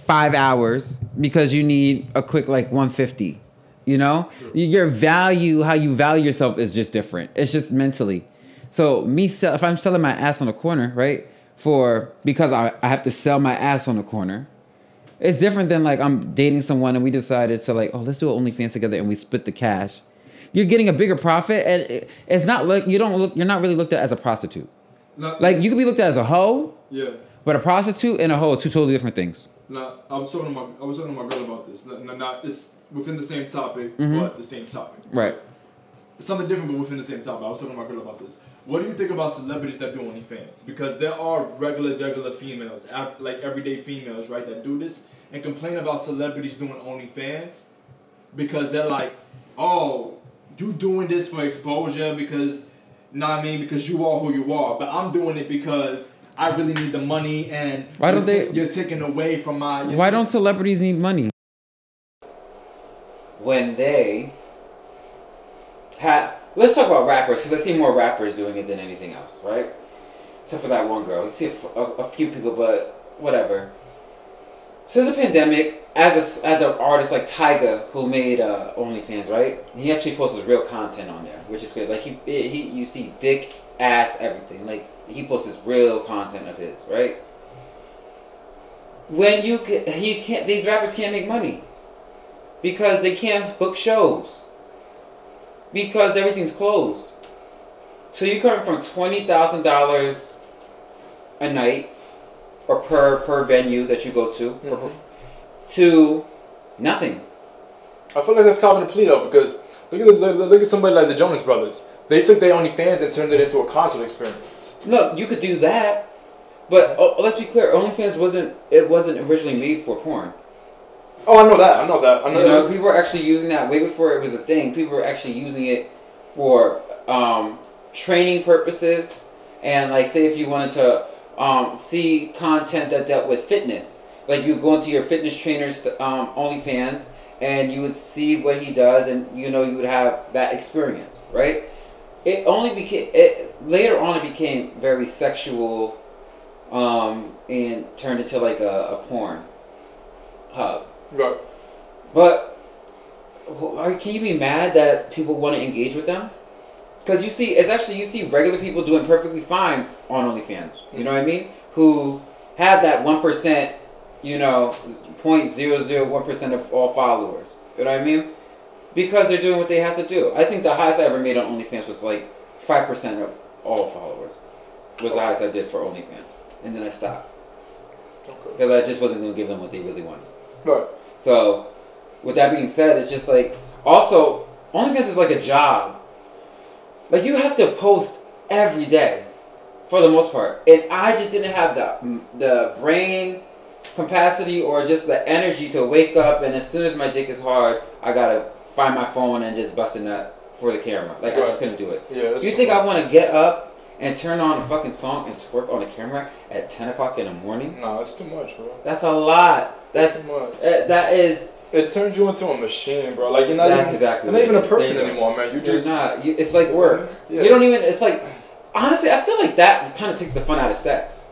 five hours because you need a quick like 150. You You know, your value, how you value yourself, is just different. It's just mentally. So me, sell, if I'm selling my ass on the corner, right, for because I, I have to sell my ass on the corner. It's different than like I'm dating someone and we decided to like, oh, let's do a OnlyFans together and we split the cash. You're getting a bigger profit, and it- it's not like you don't look. You're not really looked at as a prostitute. Like you could be looked at as a hoe, yeah. but a prostitute and a hoe are two totally different things. Now, I was talking to my I was talking to my girl about this. Not it's within the same topic, Mhm. but the same topic. Right. It's something different, but within the same topic. I was talking to my girl about this. What do you think about celebrities that do OnlyFans? Because there are regular, regular females, like everyday females, right, that do this and complain about celebrities doing OnlyFans because they're like, oh, you doing this for exposure because, nah, I mean, because you are who you are, but I'm doing it because. I really need the money, and Why don't you're they- You're taking away from my. Why ta- don't celebrities need money? When they have, let's talk about rappers because I see more rappers doing it than anything else, right? Except for that one girl. You see a few people, but whatever. Since the pandemic, as a, as an artist like Tyga, who made uh, OnlyFans, right? He actually posted real content on there, which is good. Like he, he, you see dick, ass, everything. Like he posts real content of his, right? when you ca- he can't these rappers can't make money because they can't book shows because everything's closed so you coming from $20000 a night or per per venue that you go to Mhm. to nothing I feel like that's carbon plea though, because look at the, look, look at somebody like the Jonas Brothers. They took their OnlyFans and turned it into a concert experience. look you could do that but oh, let's be clear OnlyFans wasn't it wasn't originally made for porn Oh, I know that. I know that. I know You know, people were actually using that way before it was a thing. People were actually using it for um, training purposes, and like, say if you wanted to um, see content that dealt with fitness, like you go into your fitness trainer's um, OnlyFans, and you would see what he does, and you know you would have that experience, right? It only became it later on. It became very sexual, um, and turned into like a, a porn hub. Right. But wh- are- can you be mad that people want to engage with them? Because you see, it's actually you see regular people doing perfectly fine on OnlyFans. You know what I mean? Who have that one percent, you know, point zero zero one percent of all followers. You know what I mean? Because they're doing what they have to do. I think the highest I ever made on OnlyFans was like five percent of all followers. Was the highest I did for OnlyFans, and then I stopped Okay. because I just wasn't gonna give them what they really wanted. Right. So, with that being said, it's just like also OnlyFans is like a job. Like you have to post every day, for the most part, and I just didn't have the the brain capacity or just the energy to wake up and as soon as my dick is hard, I gotta find my phone and just bust a nut for the camera. Like I Right. just couldn't do it. Yeah. You think I want to get up and turn on a fucking song and twerk on the camera at ten o'clock in the morning? Nah, that's too much, bro. That's a lot. That's too much. uh, that is. It turns you into a machine, bro. Like you're not That's even, exactly you're not even a person There anymore, man. You You're just not. You, it's like work. Yeah. You don't even. It's like honestly, I feel like that kind of takes the fun out of sex.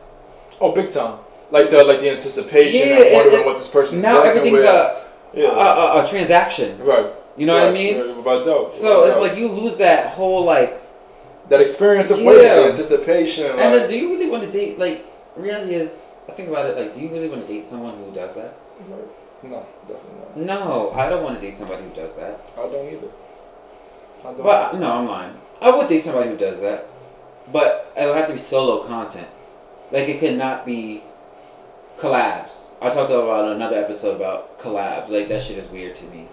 oh, big time. Like the like the anticipation Yeah, and wondering it- what this person is Now working everything's with. a, yeah. a, a a transaction. right. You know what I mean? right, Without doubt. So without it's doubt. like you lose that whole like. that experience of Yeah. waiting, the anticipation. And like, then, do you really want to date? Like, reality is. Think about it. Like, do you really want to date someone who does that? no, definitely not. No, I don't want to date somebody who does that. I don't either. I don't. But no, I'm lying. I would date somebody who does that, but it would have to be solo content. Like it could not be collabs. I talked about another episode about collabs. Like that shit is weird to me.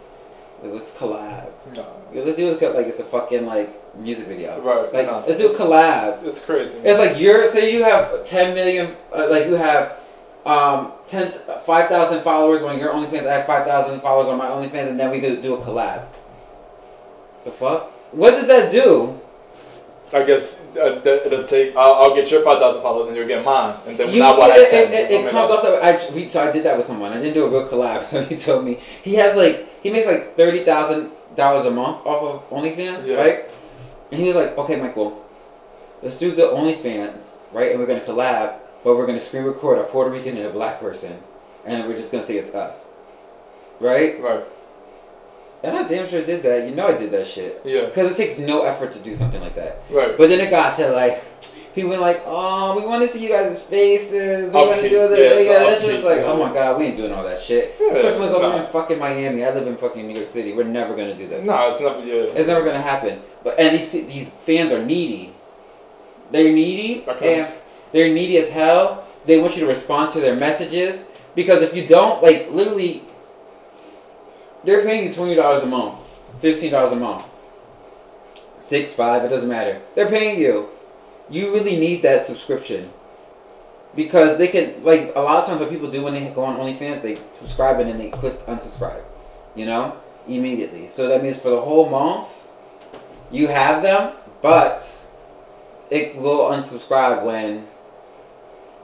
Like, let's collab. no. Let's do it like it's a fucking like music video. Right. Like no. let's do a collab. It's crazy. It's like you're say you have 10 million, uh, like you have um 10 5,000 followers on your OnlyFans. I have 5,000 followers on my OnlyFans, and then we could do a collab. The fuck? What does that do? I guess uh, that it'll take. I'll, I'll get your five thousand followers and you'll get mine, and then You, now what? I it, ten. it, it, it comes off that I we, so I did that with someone. I didn't do a real collab. he told me he has like he makes like thirty thousand dollars a month off of OnlyFans, Yeah. right? And he was like, "Okay, Michael, let's do the OnlyFans, right? And we're gonna collab, but we're gonna screen record a Puerto Rican and a black person, and we're just gonna say it's us, right?" Right. And I damn sure did that. You know I did that shit. Yeah. Because it takes no effort to do something like that. Right. But then it got to like, people were like, oh, we want to see you guys' faces. We want to do the yeah, That's just like, oh my god, we ain't doing all that shit. Yeah, this was over nah. in fucking Miami. I live in fucking New York City. We're never gonna do this. no, it's not. Yeah. It's never gonna happen. But and these these fans are needy. They're needy Okay. and they're needy as hell. They want you to respond to their messages because if you don't, like literally, they're paying you twenty dollars a month, fifteen dollars a month, six, five. It doesn't matter. They're paying you. You really need that subscription because they can like a lot of times what people do when they go on OnlyFans, they subscribe and then they click unsubscribe. You know, immediately. So that means for the whole month, you have them, but it will unsubscribe when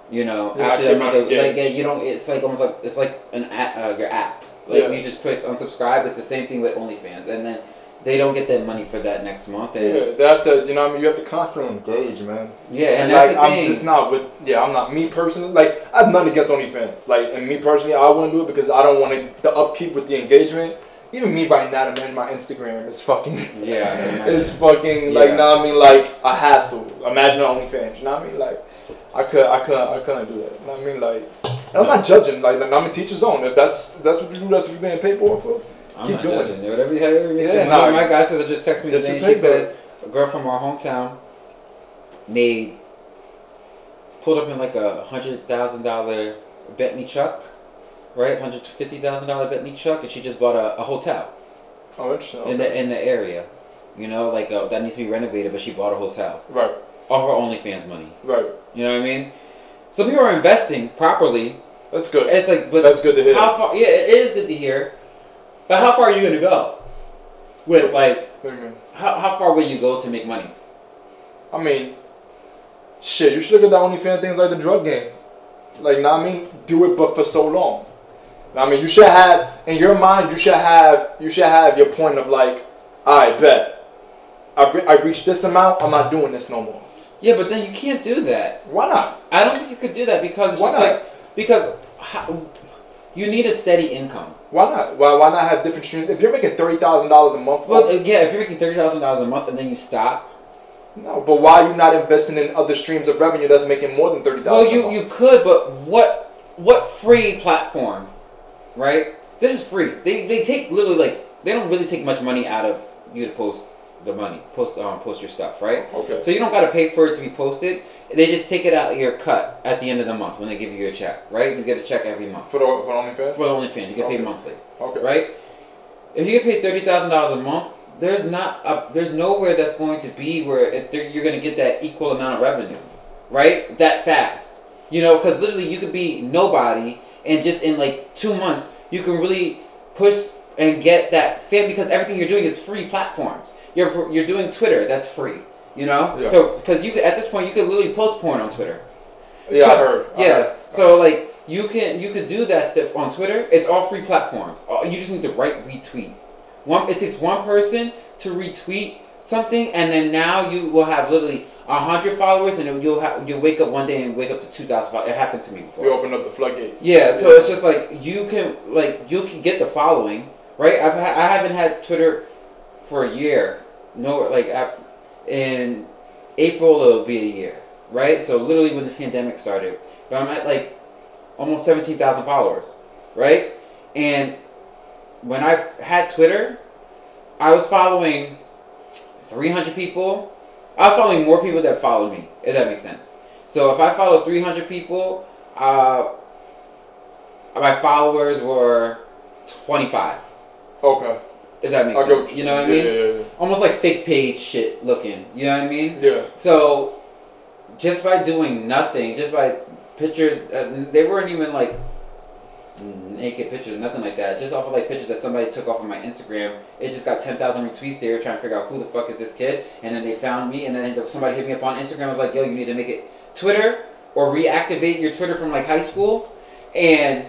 you know after the month. Of, like engaged. you don't. It's like almost like it's like an app, uh, your app. Like Yeah. you just push unsubscribe. It's the same thing with OnlyFans, and then they don't get that money for that next month. And Yeah, they have to, you know, I mean, you have to constantly engage, man. yeah, and, And, that's like, I'm just not with, yeah, I'm not me personally. Like, I have nothing against OnlyFans. Like, and me personally, I wouldn't do it because I don't want to the upkeep with the engagement. Even me right now, manage my Instagram is fucking, Yeah, it's fucking like, Yeah. know what I mean, like a hassle. Imagine OnlyFans, you know what I mean, like. I could, I couldn't, I couldn't do that. You know what I mean, like, and I'm not judging. Like, I'm a teacher's own. If that's that's what you do, that's what you're being paid for. I'm keep not doing judging. Whatever you have. Yeah, Yeah, nah. my guy sister just texted me today. She said a girl from our hometown made pulled up in like a hundred thousand dollar Bentley truck, right? Hundred fifty thousand dollar Bentley truck, and she just bought a, a hotel Oh, interesting. in the in the area. You know, like uh, that needs to be renovated, but she bought a hotel right, off her OnlyFans money. right. You know what I mean? So people are investing properly. That's good. It's like, but That's good to hear. how far? Yeah, it is good to hear. But how far are you gonna go? With like, What do you mean? how, how far will you go to make money? I mean, shit, you should look at the OnlyFans things like the drug game. Like, know I mean? Do it, but for so long. I mean, you should have in your mind. You should have you should have your point of like, I bet I've, re- I've reached this amount. I'm not doing this no more. Yeah, but then you can't do that. Why not? I don't think you could do that because it's Why not? like because how, you need a steady income. Why not? Why, why not have different streams? If you're making thirty thousand dollars a month, Well, yeah, if you're making thirty thousand dollars a month and then you stop, no. But why are you not investing in other streams of revenue that's making more than thirty well, thousand? you you could, but what what free platform, right? This is free. They they take literally like they don't really take much money out of you to post the money, post um post your stuff, right? Okay. So you don't got to pay for it to be posted. They just take it out of your cut at the end of the month when they give you your check, right? You get a check every month for the for OnlyFans. for the OnlyFans. You get paid Okay. monthly, okay. right? If you get paid thirty thousand dollars a month, there's not a, there's nowhere that's going to be where if you're going to get that equal amount of revenue, right? That fast, you know, because literally you could be nobody and just in like two months you can really push and get that fan because everything you're doing is free platforms. You're you're doing Twitter, that's free. You know, Yeah. so because you at this point you could literally post porn on Twitter. Yeah, So- I heard. I Yeah. heard. So like you can you could do that stuff on Twitter. It's all free platforms. Uh, you just need to right retweet. One it takes one person to retweet something, and then now you will have literally a hundred followers, and you'll have you'll wake up one day and wake up to two thousand followers. It happened to me before. we opened up the floodgate. Yeah, so it's just like you can like you can get the following, right? I've ha- I haven't had Twitter for a year. No, like in April it'll be a year, right? So literally when the pandemic started, but I'm at like almost seventeen thousand followers, right? And when I had Twitter, I was following three hundred people. I was following more people that followed me, if that makes sense. So if I follow three hundred people, uh, my followers were 25. Okay. If that makes I what sense. you're know what I mean? Yeah, yeah, yeah. Almost like fake page shit looking. You know what I mean? Yeah. So, just by doing nothing, just by pictures, uh, they weren't even like naked pictures, nothing like that. Just off of like pictures that somebody took off of my Instagram. It just got 10,000 retweets. They were trying to figure out who the fuck is this kid. And then they found me, and then somebody hit me up on Instagram. was like, yo, you need to make it Twitter or reactivate your Twitter from like high school and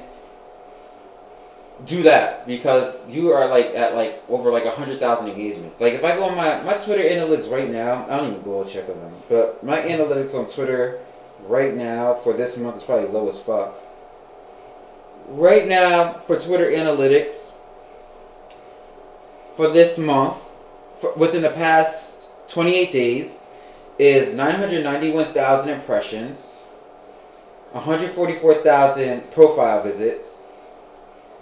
do that because you are like at like over like a hundred thousand engagements. Like if I go on my my Twitter analytics right now, I don't even go check on them, but my analytics on Twitter right now for this month is probably low as fuck. Right now for Twitter analytics, for this month, for, within the past 28 days, is 991,000 impressions, 144,000 profile visits,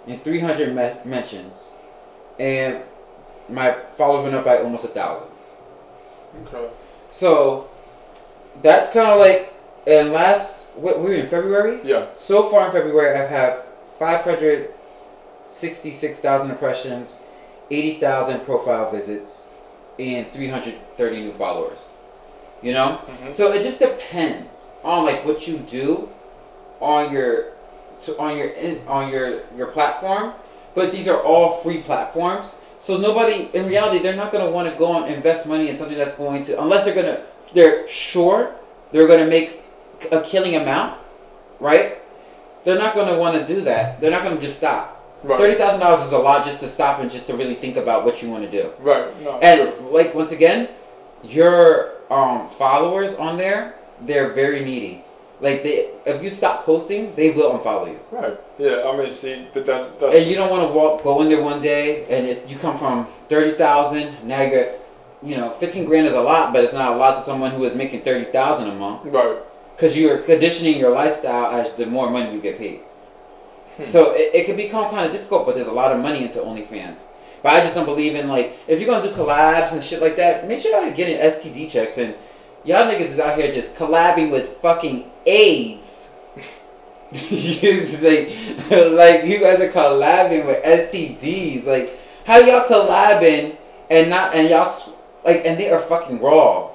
and 300 me- mentions. And my followers went up by almost a thousand. Okay. So that's kind of like, and last, what, we were in February? Yeah. So far in February, I've had 566,000 impressions, 80,000 profile visits, and 330 new followers. You know? Mhm. So it just depends on like what you do on your to, on your in, on your your platform. But these are all free platforms. So nobody in reality they're not gonna want to go and invest money in something that's going to unless they're gonna they're sure they're gonna make a killing amount, right? They're not gonna want to do that. They're not gonna just stop. Right. Thirty thousand dollars is a lot just to stop and just to really think about what you want to do. Right. No. And like once again, your um followers on there, they're very needy. Like they, if you stop posting, they will unfollow you. Right. Yeah. I mean, see, that's that's. And you don't want to walk, go in there one day, and if you come from thirty thousand, now you're, you know, fifteen grand is a lot, but it's not a lot to someone who is making thirty thousand a month. Right. Because you're conditioning your lifestyle as the more money you get paid. Hmm. So it, it can become kind of difficult, but there's a lot of money into OnlyFans. But I just don't believe in like if you're gonna do collabs and shit like that, make sure you're getting STD checks and y'all niggas is out here just collabing with fucking AIDS. Like, like you guys are collabing with STDs. Like how y'all collabing and not and y'all like and they are fucking raw.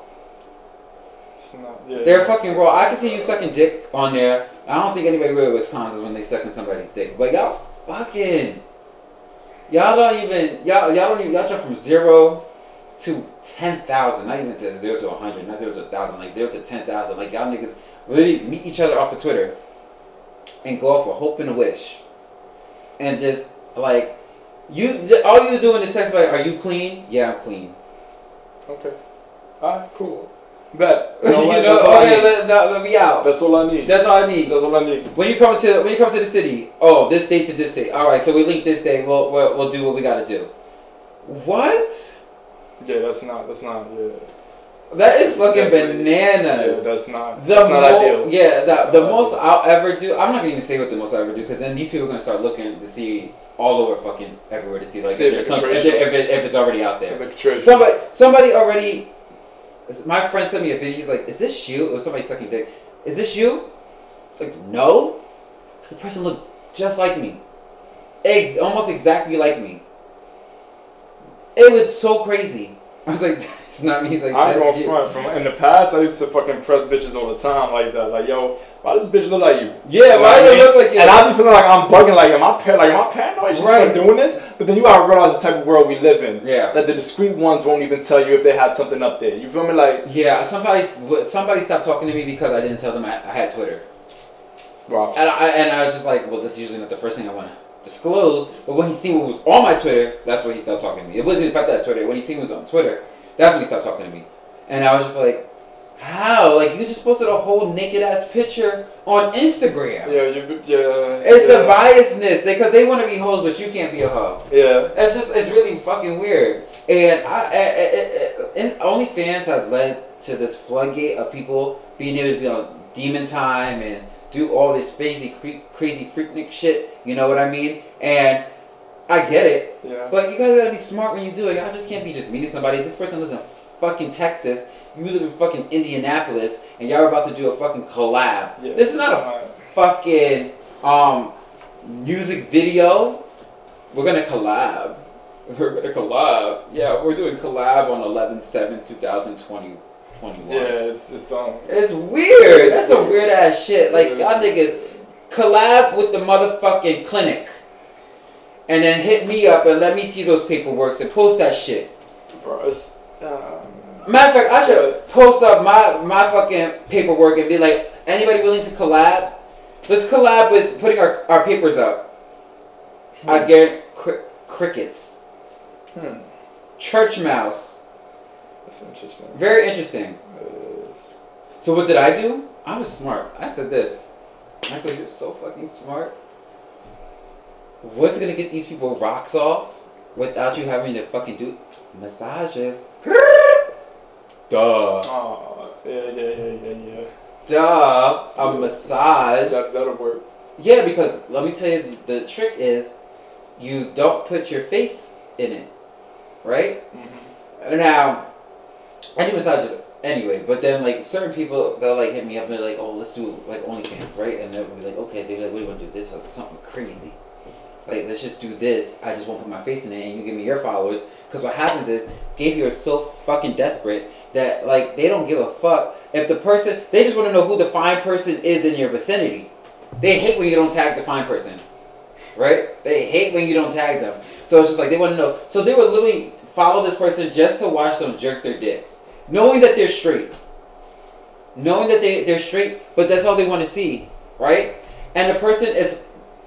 It's not. Yeah. They're fucking raw. I can see you sucking dick on there. I don't think anybody really wears condoms when they sucking somebody's dick. But y'all fucking y'all don't even y'all y'all don't even y'all jump from zero to ten thousand. Not even to zero to a hundred, not zero to a thousand, like zero to ten thousand. Like y'all niggas really meet each other off of Twitter and go off a hope and a wish. And just like you all you doing is text like, are you clean? Yeah, I'm clean. Okay. Alright. Cool. Bet. you You know what? know, all okay, let, let, let me out. That's all I need. That's all I need. That's all I need. When you come to when you come to the city, oh, this date to this date. All right, so we link this day. We'll we'll, we'll do what we got to do. What? Yeah. That's not. That's not. Yeah. That is fucking Definitely. Yeah. bananas. That's not. the that's not mo- ideal. Yeah, the, That's the most ideal. I'll ever do. I'm not gonna even say what the most I'll ever do because then these people are gonna start looking to see all over fucking everywhere to see like if, See there's the some, if, if, it, if it's already out there. Somebody somebody already. My friend sent me a video. He's like, "Is this you?" It was somebody sucking dick. Is this you? It's like, no. The person looked just like me, Ex- almost exactly like me. It was so crazy. I was like, "That's not me." He's like, I'm "That's front. From in the past, I used to fucking press bitches all the time like that. Like, yo, why does this bitch look like you? Yeah, You know why does it look like you? And I be feeling like I'm bugging. Like, am I par- like am I paranoid? She's Right. doing this, but then you gotta realize the type of world we live in. Yeah. That the discreet ones won't even tell you if they have something up there. You feel me? Like, Yeah, somebody somebody stopped talking to me because I didn't tell them I, I had Twitter, wow. and I and I was just like, well, this is usually not the first thing I want to disclose. But when he seen what was on my Twitter, that's when he stopped talking to me. It wasn't the fact that Twitter. When he seen what was on Twitter, that's when he stopped talking to me, and I was just like, how? Like you just posted a whole naked ass picture on Instagram. Yeah, you. Yeah. It's yeah. the biasness because they want to be hoes, but you can't be a hoe. Yeah. It's just it's really fucking weird. And I, I, I, I, and OnlyFans has led to this floodgate of people being able to be on demon time and do all this crazy, crazy freaknik shit. You know what I mean? And I get it, Yeah. but you guys gotta be smart when you do it. Y'all just can't be just meeting somebody. This person lives in fucking Texas. You live in fucking Indianapolis, and y'all are about to do a fucking collab. Yeah. This is not a fucking um music video. We're gonna collab. We're gonna collab. Yeah, we're doing collab on 11 7 2020 21. Yeah, it's it's um. It's weird. That's some weird ass shit. Like It is. y'all niggas collab with the motherfucking clinic. And then hit me up and let me see those paperworks and post that shit. Bro, it's. Um, Matter of fact, I should post up my my fucking paperwork and be like, anybody willing to collab? Let's collab with putting our, our papers up. I get cri- crickets, hmm. church mouse. That's interesting. Very interesting. So what did I do? I was smart. I said this, Michael, you're so fucking smart. What's gonna get these people rocks off without you having to fucking do massages. Duh. Oh, yeah, yeah, yeah, yeah, yeah. Duh. A massage. That that'll work. Yeah, because let me tell you, the trick is you don't put your face in it, right? Mm-hmm. Now, I do massages anyway, but then like certain people they'll like hit me up and they're like, "Oh, let's do like OnlyFans, right?" And they'll be like, "Okay," they're like, "What do you want to do? This or something crazy? Like, let's just do this. I just won't put my face in it, and you give me your followers." Because what happens is, gay are so fucking desperate that like they don't give a fuck if the person they just want to know who the fine person is in your vicinity. They hate when you don't tag the fine person, right? They hate when you don't tag them. So it's just like they want to know. So they would literally follow this person just to watch them jerk their dicks, knowing that they're straight, knowing that they they're straight, but that's all they want to see, right? And the person is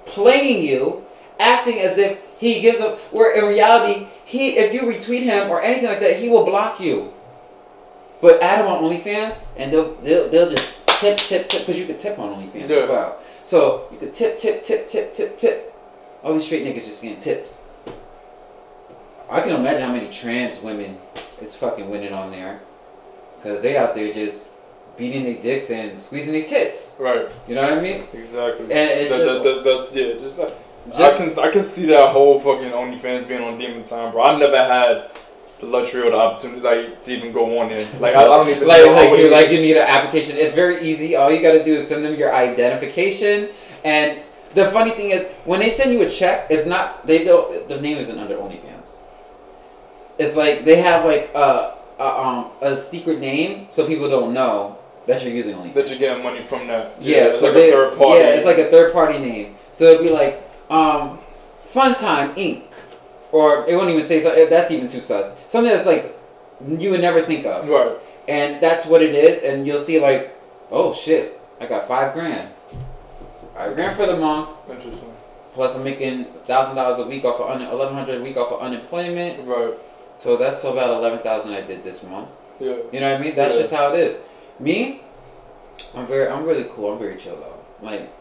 playing you, acting as if he gives up. Where in reality, he if you retweet him or anything like that, he will block you. But add him on OnlyFans, and they'll they'll, they'll just tip tip tip because you can tip on OnlyFans Yeah. as well. So you could tip tip tip tip tip tip. All these straight niggas just getting tips. I can imagine how many trans women is fucking winning on there, cause they out there just beating their dicks and squeezing their tits. Right. You know what I mean? Exactly. And it's That- just- that- that- that's yeah. Just, like, I can I can see that whole fucking OnlyFans being on Demon Time, bro. I never had the luxury or the opportunity like to even go on there. Like I, I don't even like like you like you need an application. It's very easy. All you gotta do is send them your identification. And the funny thing is, when they send you a check, it's not they don't. The name isn't under OnlyFans. It's like they have like a, a um a secret name, so people don't know that you're using OnlyFans. that you're getting money from that. Yeah, it's so like they, a third party. Yeah, it's like a third party name. So it'd be like um, Funtime Inc. Or it won't even say so. That's even too sus. Something that's like you would never think of, right. and that's what it is. And you'll see like, oh shit, I got five grand. Five grand for the month. Interesting. Plus, I'm making thousand dollars a week off of un- eleven hundred a week off of unemployment. Right. So that's about eleven thousand I did this month. Yeah. You know what I mean? That's Yeah. just how it is. Me, I'm very, I'm really cool. I'm very chill though. Like,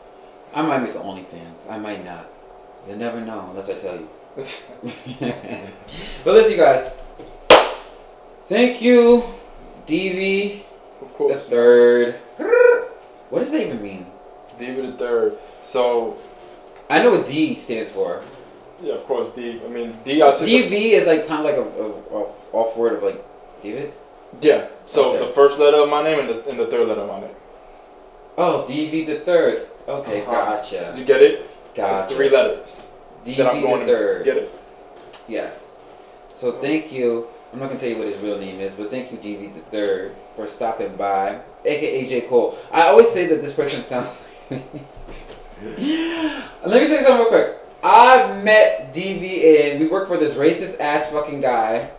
I might make an OnlyFans. I might not. You'll never know unless I tell you. but listen, you guys. Thank you, DV of the course. third. What does that even mean? DV the third. So I know what D stands for. Yeah, of course. D. I mean D. I took the- DV is like kind of like a, a, a off word of like David. yeah. So Okay. the first letter of my name and the and the third letter of my name. Oh, DV the third. Okay, Uh-huh. gotcha. Did you get it? Gotcha. It's three letters that I'm DV going the to third. get it. Yes. So thank you. I'm not gonna tell you what his real name is, but thank you, DV the third, for stopping by, aka J Cole. I always say that this person sounds. Let me say something real quick. I met DV and we worked for this racist ass fucking guy.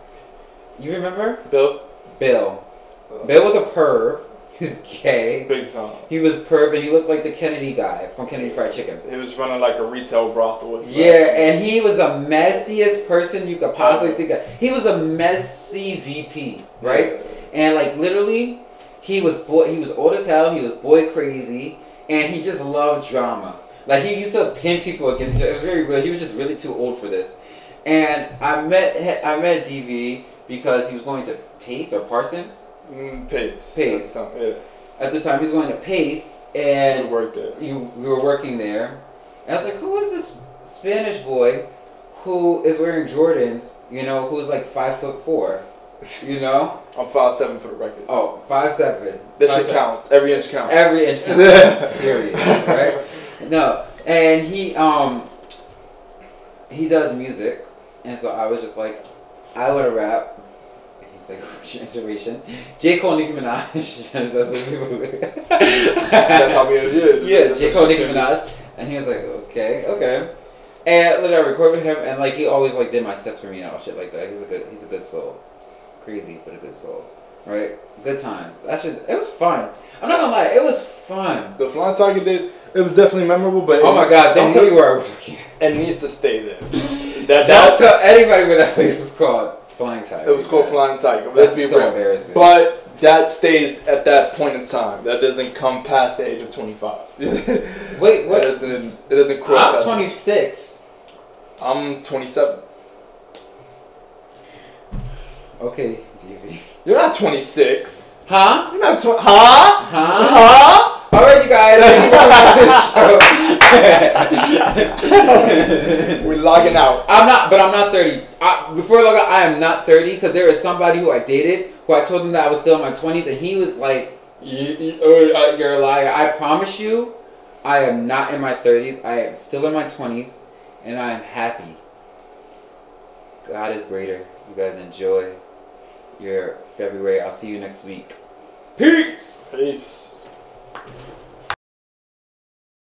You remember? Bill. Bill. Uh, Bill was a perv. He was gay. Big time. He was perv and he looked like the Kennedy guy from Kennedy Fried Chicken. He was running like a retail brothel with. Yeah, and he was a messiest person you could possibly think of. He was a messy VP, right? And like literally, he was boy. He was old as hell. He was boy crazy, and he just loved drama. Like he used to pin people against. It was very real. He was just really too old for this. And I met I met DV because he was going to Pace or Parsons Mm, Pace. Pace. Time, Yeah. at the time. He was going to Pace, We and worked there. you we were working there. And I was like, who is this Spanish boy who is wearing Jordans, you know, who's like five foot four? You know? I'm five seven for the record. Oh, five seven. This Five shit seven. counts. Every inch counts. Every inch counts. Period. Right? No. And he um he does music. And so I was just like, I wanna rap. He's like, what's your inspiration? J. Cole Nicki Minaj. That's what people That's how we ended. Yeah. yeah, That's J. Cole, Nicki. Minaj. And he was like, okay, okay. And then I recorded him, and like he always like did my sets for me and all shit like that. He's a good, he's a good soul, crazy but a good soul, right? Good time. That shit, it was fun. I'm not gonna lie, it was fun. The Flying Tiger days, it was definitely memorable, but Oh my god, don't tell need- me where I was. It needs to stay there. That, Don't tell anybody where that place was called. Flying Tiger. it was called man. Flying Tiger. But let's be so real. embarrassing. But that stays at that point in time. That doesn't come past the age of 25. Wait, what? It what? doesn't. It doesn't cross. I'm past- 26. I'm 27. Okay, DV. You're not 26. Huh? You're not 20. Huh? Huh? Huh? All right, you guys. Thank you for the show. We're logging out. I'm not, but I'm not 30. I, before I log out, I am not 30 because there is somebody who I dated who I told him that I was still in my 20s, and he was like, "You- you- uh, uh, "You're a liar." I promise you, I am not in my 30s. I am still in my 20s, and I am happy. God is greater. You guys enjoy your February. I'll see you next week. Peace. Peace.